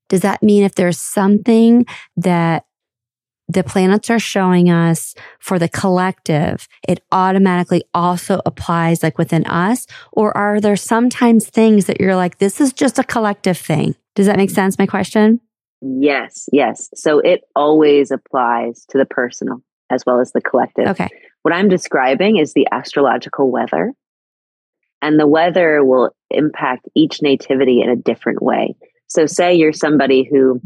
Does that mean if there's something that the planets are showing us for the collective, it automatically also applies like within us? Or are there sometimes things that you're like, this is just a collective thing? Does that make sense? My question? Yes, yes. So it always applies to the personal as well as the collective. Okay. What I'm describing is the astrological weather. And the weather will impact each nativity in a different way. So, say you're somebody who,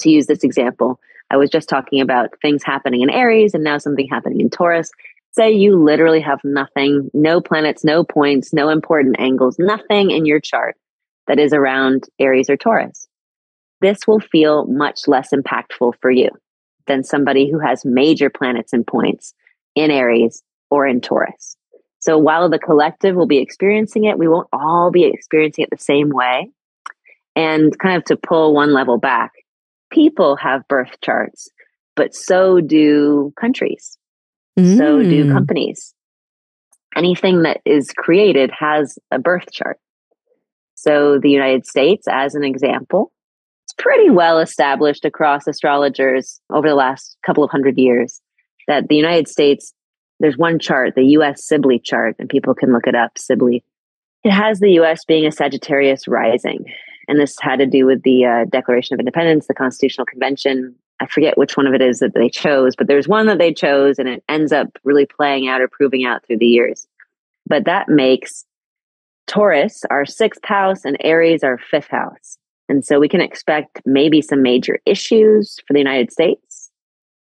to use this example, I was just talking about things happening in Aries and now something happening in Taurus. Say you literally have nothing, no planets, no points, no important angles, nothing in your chart that is around Aries or Taurus. This will feel much less impactful for you than somebody who has major planets and points in Aries or in Taurus. So while the collective will be experiencing it, we won't all be experiencing it the same way. And kind of to pull one level back, people have birth charts, but so do countries. Mm. So do mm. companies. Anything that is created has a birth chart. So the United States, as an example, it's pretty well established across astrologers over the last couple of hundred years that the United States, there's one chart, the US Sibley chart, and people can look it up, Sibley. It has the US being a Sagittarius rising. And this had to do with the uh, Declaration of Independence, the Constitutional Convention. I forget which one of it is that they chose, but there's one that they chose, and it ends up really playing out or proving out through the years. But that makes Taurus our sixth house and Aries our fifth house. And so we can expect maybe some major issues for the United States,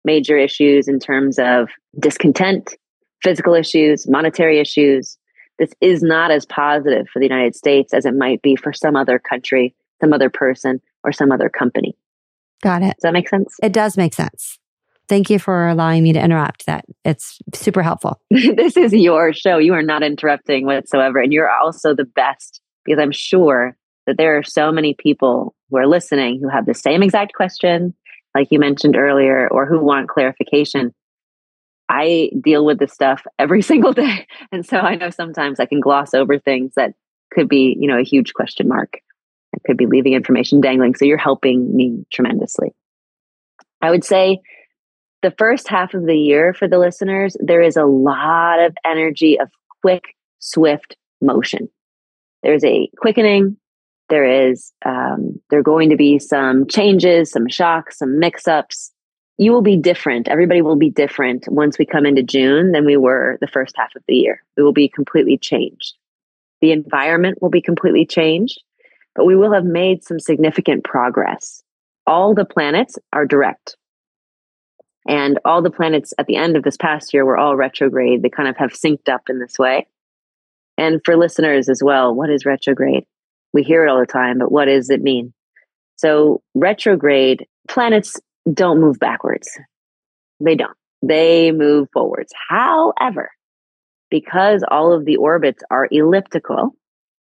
major issues in terms of discontent, physical issues, monetary issues. This is not as positive for the United States as it might be for some other country, some other person, or some other company. Got it. Does that make sense? It does make sense. Thank you for allowing me to interrupt that. It's super helpful. *laughs* this is your show. You are not interrupting whatsoever. And you're also the best because I'm sure that there are so many people who are listening who have the same exact question, like you mentioned earlier, or who want clarification. I deal with this stuff every *laughs* single day. And so I know sometimes I can gloss over things that could be, you know, a huge question mark. I could be leaving information dangling. So you're helping me tremendously. I would say the first half of the year for the listeners, there is a lot of energy of quick, swift motion. There's a quickening, there is, um, there are going to be some changes, some shocks, some mix ups. You will be different. Everybody will be different once we come into June than we were the first half of the year. We will be completely changed. The environment will be completely changed, but we will have made some significant progress. All the planets are direct. And all the planets at the end of this past year were all retrograde. They kind of have synced up in this way. And for listeners as well, what is retrograde? we hear it all the time, but what does it mean? So, retrograde planets don't move backwards. They don't. They move forwards. However, because all of the orbits are elliptical,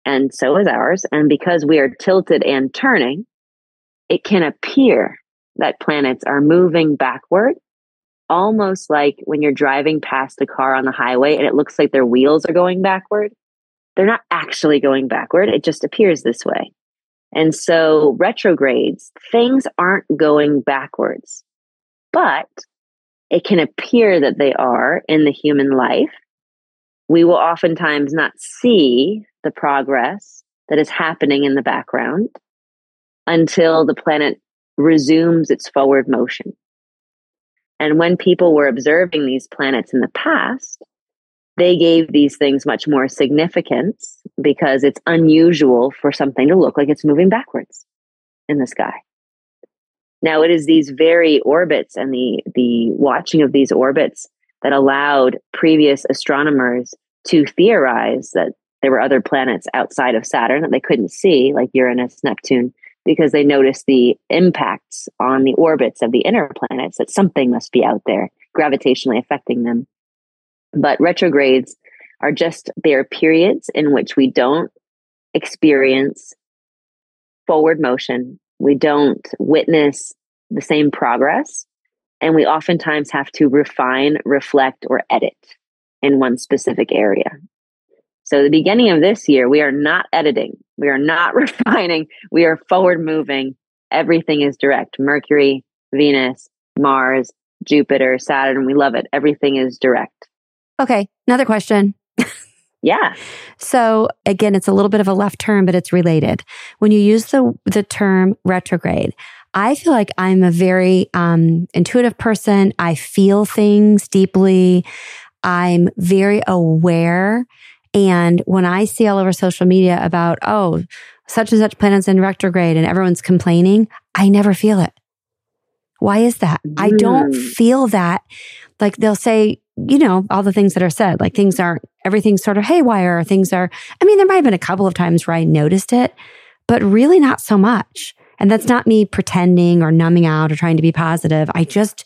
and so is ours, and because we are tilted and turning, it can appear that planets are moving backward, almost like when you're driving past a car on the highway and it looks like their wheels are going backward they're not actually going backward. It just appears this way. And so retrogrades, things aren't going backwards, but it can appear that they are in the human life. We will oftentimes not see the progress that is happening in the background until the planet resumes its forward motion. And when people were observing these planets in the past, they gave these things much more significance because it's unusual for something to look like it's moving backwards in the sky. Now it is these very orbits and the the watching of these orbits that allowed previous astronomers to theorize that there were other planets outside of Saturn that they couldn't see, like Uranus, Neptune, because they noticed the impacts on the orbits of the inner planets that something must be out there gravitationally affecting them. But retrogrades are just, they are periods in which we don't experience forward motion. We don't witness the same progress. And we oftentimes have to refine, reflect, or edit in one specific area. So, the beginning of this year, we are not editing, we are not *laughs* refining, we are forward moving. Everything is direct Mercury, Venus, Mars, Jupiter, Saturn. We love it. Everything is direct. Okay. Another question. yeah. So again, it's a little bit of a left turn, but it's related. When you use the, the term retrograde, I feel like I'm a very um, intuitive person. I feel things deeply. I'm very aware. And when I see all over social media about, oh, such and such planets in retrograde and everyone's complaining, I never feel it. Why is that? Mm. I don't mm. feel that. Like they'll say, you know, all the things that are said, like things aren't, everything's sort of haywire. Things are, I mean, there might have been a couple of times where I noticed it, but really not so much. And that's not me pretending or numbing out or trying to be positive. I just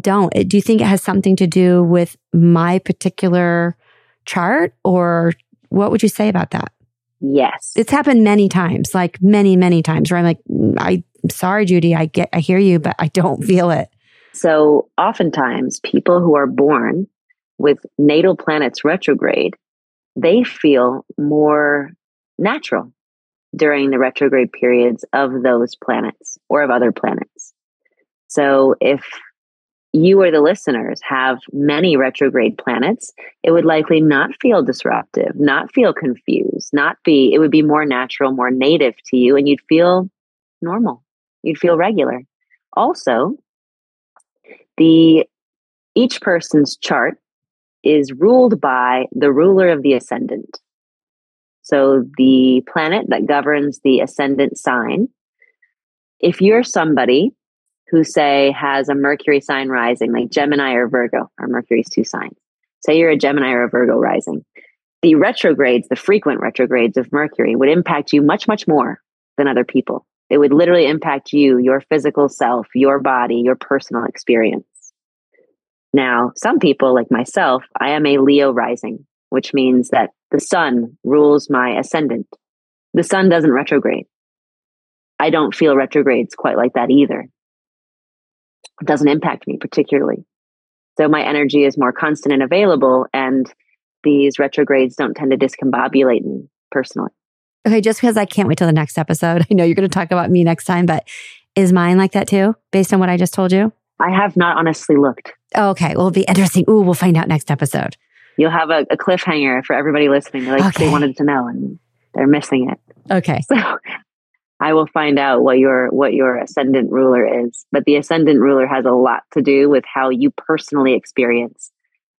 don't. Do you think it has something to do with my particular chart or what would you say about that? Yes. It's happened many times, like many, many times where I'm like, mm, I, am sorry, Judy, I get, I hear you, but I don't *laughs* feel it. So oftentimes people who are born with natal planets retrograde, they feel more natural during the retrograde periods of those planets or of other planets. So if you or the listeners have many retrograde planets, it would likely not feel disruptive, not feel confused, not be, it would be more natural, more native to you, and you'd feel normal. You'd feel regular. Also, the each person's chart is ruled by the ruler of the ascendant. So the planet that governs the ascendant sign. If you're somebody who say has a Mercury sign rising, like Gemini or Virgo, or Mercury's two signs. Say you're a Gemini or a Virgo rising. The retrogrades, the frequent retrogrades of Mercury would impact you much, much more than other people. It would literally impact you, your physical self, your body, your personal experience. Now, some people, like myself, I am a Leo rising, which means that the sun rules my ascendant. The sun doesn't retrograde. I don't feel retrogrades quite like that either It doesn't impact me particularly. So my energy is more constant and available, and these retrogrades don't tend to discombobulate me personally. Okay, just because I can't wait till the next episode. *laughs* I know you're going to talk about me next time, but is mine like that too, based on what I just told you? I have not honestly looked. Oh, okay, well, it'll be interesting. Ooh, we'll find out next episode. You'll have a, a cliffhanger for everybody listening. They're like, okay. they wanted to know and they're missing it. Okay. *laughs* So I will find out what your what your ascendant ruler is. But the ascendant ruler has a lot to do with how you personally experience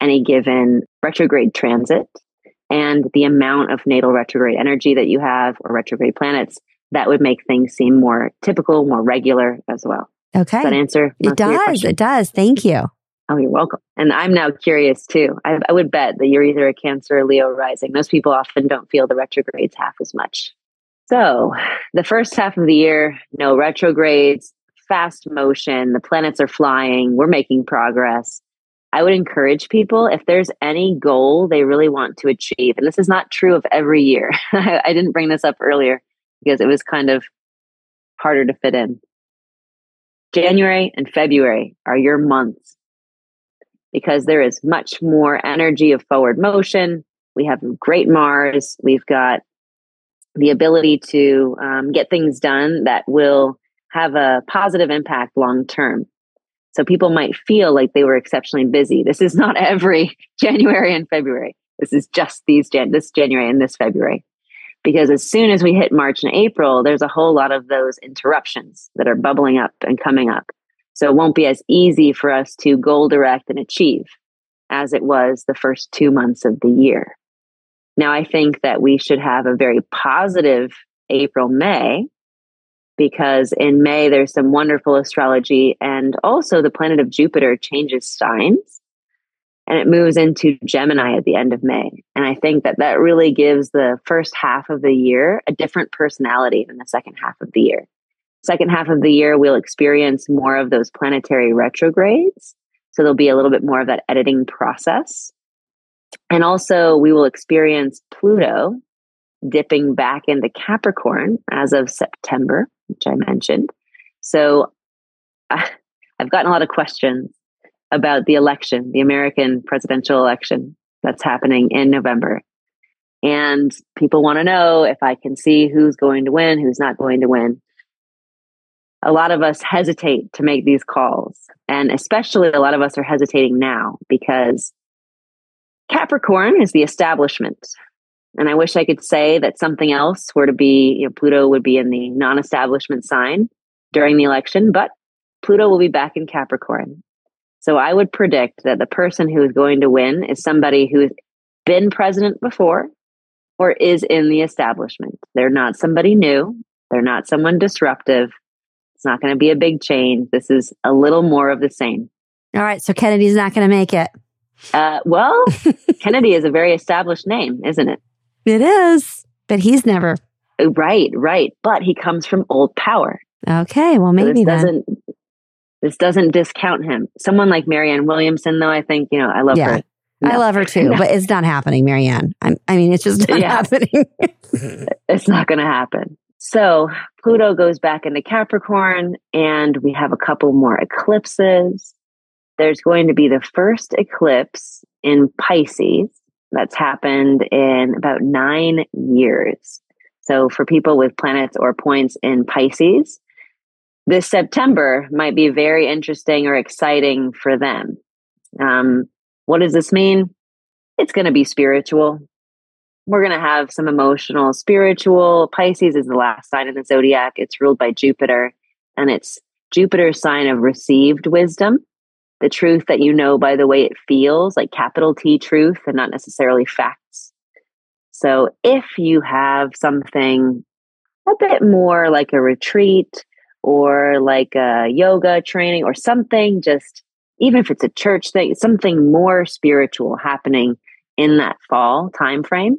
any given retrograde transit and the amount of natal retrograde energy that you have or retrograde planets that would make things seem more typical, more regular as well. Okay. Does that answer? It does. It does. Thank you. Oh, you're welcome. And I'm now curious too. I, I would bet that you're either a Cancer or Leo rising. Most people often don't feel the retrogrades half as much. So, the first half of the year, no retrogrades, fast motion, the planets are flying, we're making progress. I would encourage people if there's any goal they really want to achieve, and this is not true of every year. *laughs* I didn't bring this up earlier because it was kind of harder to fit in. January and February are your months because there is much more energy of forward motion. We have great Mars. We've got the ability to um, get things done that will have a positive impact long term. So people might feel like they were exceptionally busy. This is not every *laughs* January and February. This is just these Jan- this January and this February. Because as soon as we hit March and April, there's a whole lot of those interruptions that are bubbling up and coming up. So it won't be as easy for us to goal direct and achieve as it was the first two months of the year. Now, I think that we should have a very positive April, May, because in May there's some wonderful astrology, and also the planet of Jupiter changes signs and it moves into Gemini at the end of May. And I think that that really gives the first half of the year a different personality than the second half of the year. Second half of the year, we'll experience more of those planetary retrogrades. So there'll be a little bit more of that editing process. And also, we will experience Pluto dipping back into Capricorn as of September, which I mentioned. So uh, *laughs* I've gotten a lot of questions about the election, the American presidential election that's happening in November. And people want to know if I can see who's going to win, who's not going to win. A lot of us hesitate to make these calls. And especially a lot of us are hesitating now because Capricorn is the establishment. And I wish I could say that something else were to be, you know, Pluto would be in the non establishment sign during the election, but Pluto will be back in Capricorn. So I would predict that the person who is going to win is somebody who's been president before or is in the establishment. They're not somebody new, they're not someone disruptive. It's not going to be a big change. This is a little more of the same. All right. So Kennedy's not going to make it. Uh, well, *laughs* Kennedy is a very established name, isn't it? It is, but he's never. Right, right. But he comes from old power. Okay, well, maybe so this then. doesn't this doesn't discount him. Someone like Marianne Williamson, though, I think you know I love Yeah. her. I love her too, No. but it's not happening, Marianne. I'm, I mean, it's just *laughs* not Yeah. happening. *laughs* It's not going to happen. So Pluto goes back into Capricorn, and we have a couple more eclipses. There's going to be the first eclipse in Pisces that's happened in about nine years. So for people with planets or points in Pisces, this September might be very interesting or exciting for them. Um, what does this mean? It's going to be spiritual. We're going to have some emotional, spiritual. Pisces is the last sign in the zodiac. It's ruled by Jupiter, and it's Jupiter's sign of received wisdom, the truth that you know by the way it feels, like capital T truth, and not necessarily facts. So if you have something a bit more like a retreat or like a yoga training or something, just even if it's a church thing, something more spiritual happening in that fall time frame,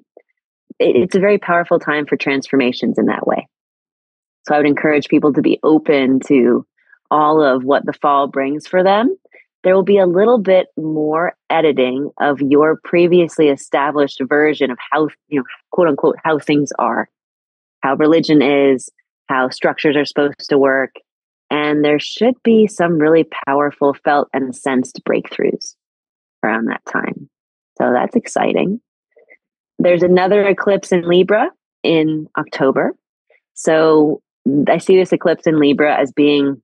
it's a very powerful time for transformations in that way. So I would encourage people to be open to all of what the fall brings for them. There will be a little bit more editing of your previously established version of how, you know, quote unquote, how things are, how religion is, how structures are supposed to work. And there should be some really powerful felt and sensed breakthroughs around that time. So that's exciting. There's another eclipse in Libra in October. So I see this eclipse in Libra as being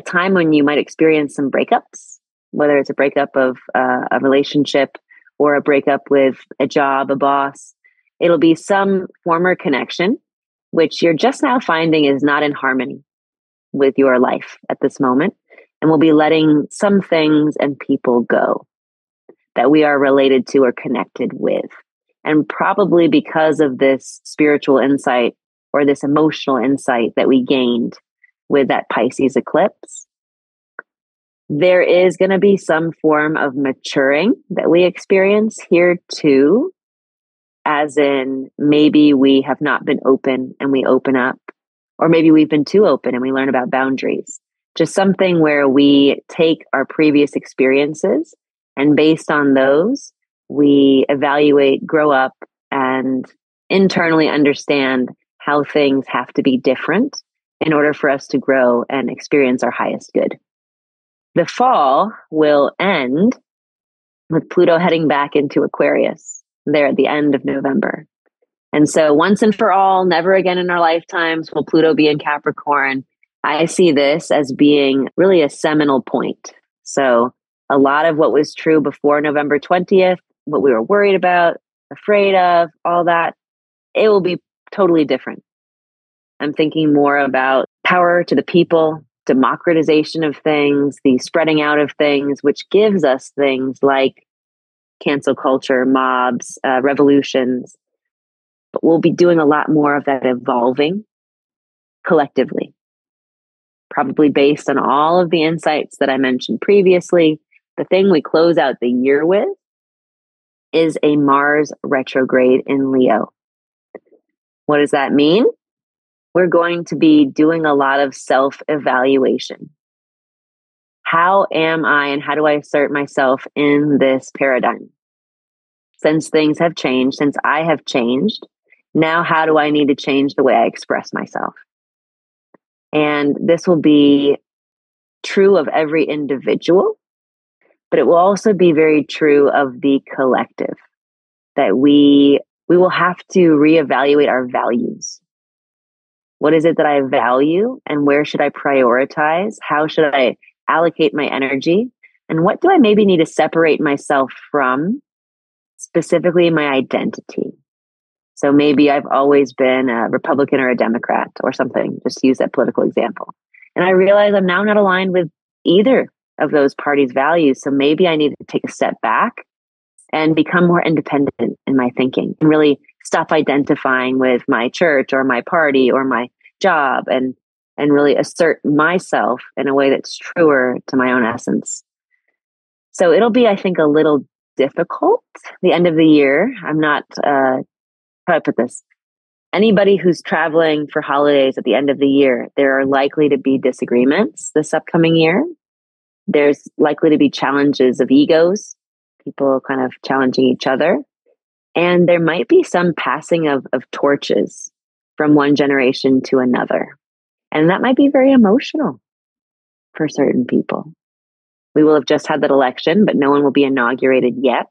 a time when you might experience some breakups, whether it's a breakup of uh, a relationship or a breakup with a job, a boss. It'll be some former connection, which you're just now finding is not in harmony with your life at this moment. And we'll be letting some things and people go that we are related to or connected with. And probably because of this spiritual insight or this emotional insight that we gained with that Pisces eclipse, there is going to be some form of maturing that we experience here too. As in, maybe we have not been open and we open up, or maybe we've been too open and we learn about boundaries. Just something where we take our previous experiences and based on those, we evaluate, grow up, and internally understand how things have to be different in order for us to grow and experience our highest good. The fall will end with Pluto heading back into Aquarius there at the end of November. And so, once and for all, never again in our lifetimes will Pluto be in Capricorn. I see this as being really a seminal point. So, a lot of what was true before November 20th, what we were worried about, afraid of, all that, it will be totally different. I'm thinking more about power to the people, democratization of things, the spreading out of things, which gives us things like cancel culture, mobs, uh, revolutions. But we'll be doing a lot more of that evolving collectively, probably based on all of the insights that I mentioned previously. The thing we close out the year with is a Mars retrograde in Leo. What does that mean? We're going to be doing a lot of self evaluation. How am I and how do I assert myself in this paradigm? Since things have changed, since I have changed, now how do I need to change the way I express myself? And this will be true of every individual, but it will also be very true of the collective. that we we will have to reevaluate our values. What is it that I value and where should I prioritize? How should I allocate my energy? And what do I maybe need to separate myself from, specifically my identity? So maybe I've always been a Republican or a Democrat or something, just use that political example. And I realize I'm now not aligned with either of those parties' values. So maybe I need to take a step back and become more independent in my thinking and really stop identifying with my church or my party or my job and and really assert myself in a way that's truer to my own essence. So it'll be, I think, a little difficult the end of the year. I'm not uh how do I put this? Anybody who's traveling for holidays at the end of the year, there are likely to be disagreements this upcoming year. There's likely to be challenges of egos people kind of challenging each other. And there might be some passing of, of torches from one generation to another. And that might be very emotional for certain people. We will have just had that election, but no one will be inaugurated yet.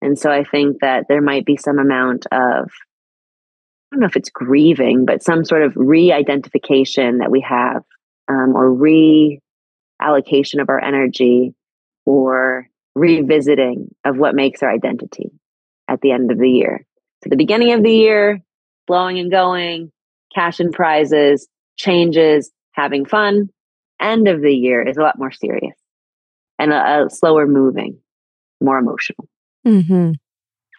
And so I think that there might be some amount of, I don't know if it's grieving, but some sort of re identification that we have um, or reallocation of our energy or revisiting of what makes our identity at the end of the year. So the beginning of the year, blowing and going, cash and prizes, changes, having fun. End of the year is a lot more serious and a, a slower moving, more emotional. Mm-hmm.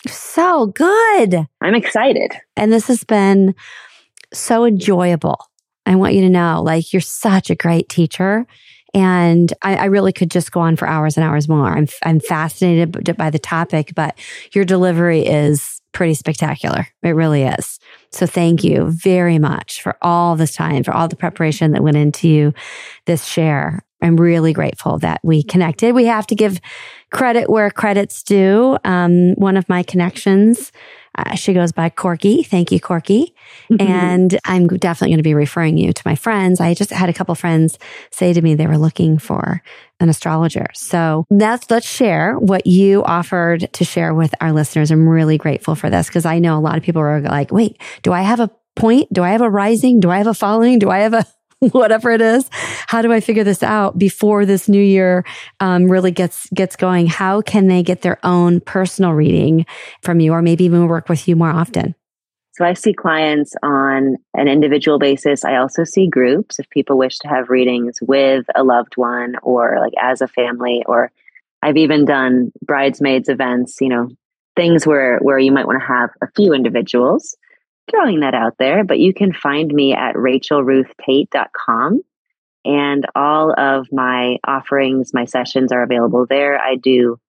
So good. I'm excited. And this has been so enjoyable. I want you to know, like, you're such a great teacher. And I, I, really could just go on for hours and hours more. I'm, I'm fascinated by the topic, but your delivery is pretty spectacular. It really is. So thank you very much for all this time, for all the preparation that went into this share. I'm really grateful that we connected. We have to give credit where credit's due. Um, one of my connections uh, she goes by Corky. Thank you, Corky. Mm-hmm. *laughs* And I'm definitely going to be referring you to my friends. I just had a couple friends say to me they were looking for an astrologer. So let's let's share what you offered to share with our listeners. I'm really grateful for this because I know a lot of people are like, wait, do I have a point? Do I have a rising? Do I have a following? Do I have a *laughs* whatever it is. How do I figure this out before this new year um, really gets gets going? How can they get their own personal reading from you, or maybe even work with you more often? So I see clients on an individual basis. I also see groups if people wish to have readings with a loved one or like as a family or I've even done bridesmaids events, you know, things where where you might want to have a few individuals throwing that out there, but you can find me at rachelruthtate.com. And all of my offerings, my sessions are available there. I do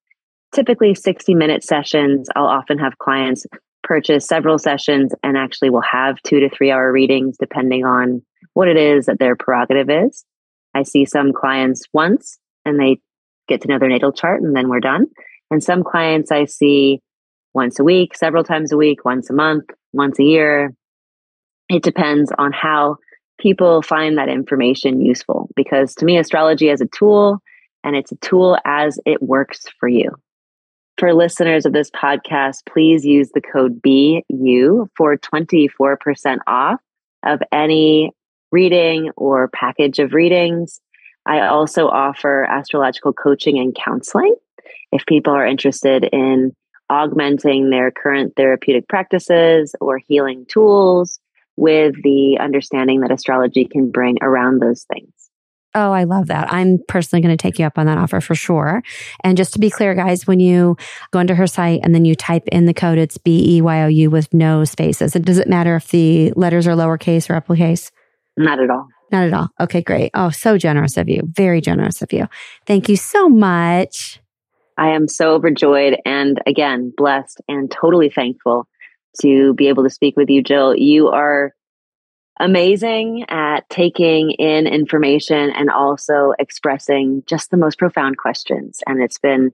typically 60 minute sessions. I'll often have clients purchase several sessions and actually will have two to three hour readings depending on what it is that their prerogative is. I see some clients once and they get to know their natal chart and then we're done. And some clients I see once a week, several times a week, once a month, once a year. It depends on how people find that information useful because to me, astrology is a tool and it's a tool as it works for you. For listeners of this podcast, please use the code Be You for 24% off of any reading or package of readings. I also offer astrological coaching and counseling. If people are interested in augmenting their current therapeutic practices or healing tools with the understanding that astrology can bring around those things. Oh, I love that. I'm personally going to take you up on that offer for sure. And just to be clear, guys, when you go into her site and then you type in the code, it's B E Y O U with no spaces. It does it matter if the letters are lowercase or uppercase? Not at all. Not at all. Okay, great. Oh, so generous of you. Very generous of you. Thank you so much. I am so overjoyed and again, blessed and totally thankful to be able to speak with you, Jill. You are amazing at taking in information and also expressing just the most profound questions. And it's been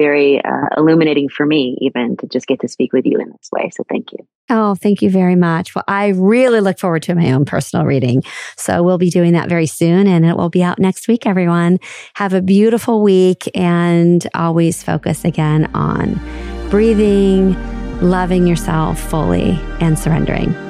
very uh, illuminating for me, even to just get to speak with you in this way. So thank you. Oh, thank you very much. Well, I really look forward to my own personal reading. So we'll be doing that very soon and it will be out next week, everyone. Have a beautiful week and always focus again on breathing, loving yourself fully and surrendering.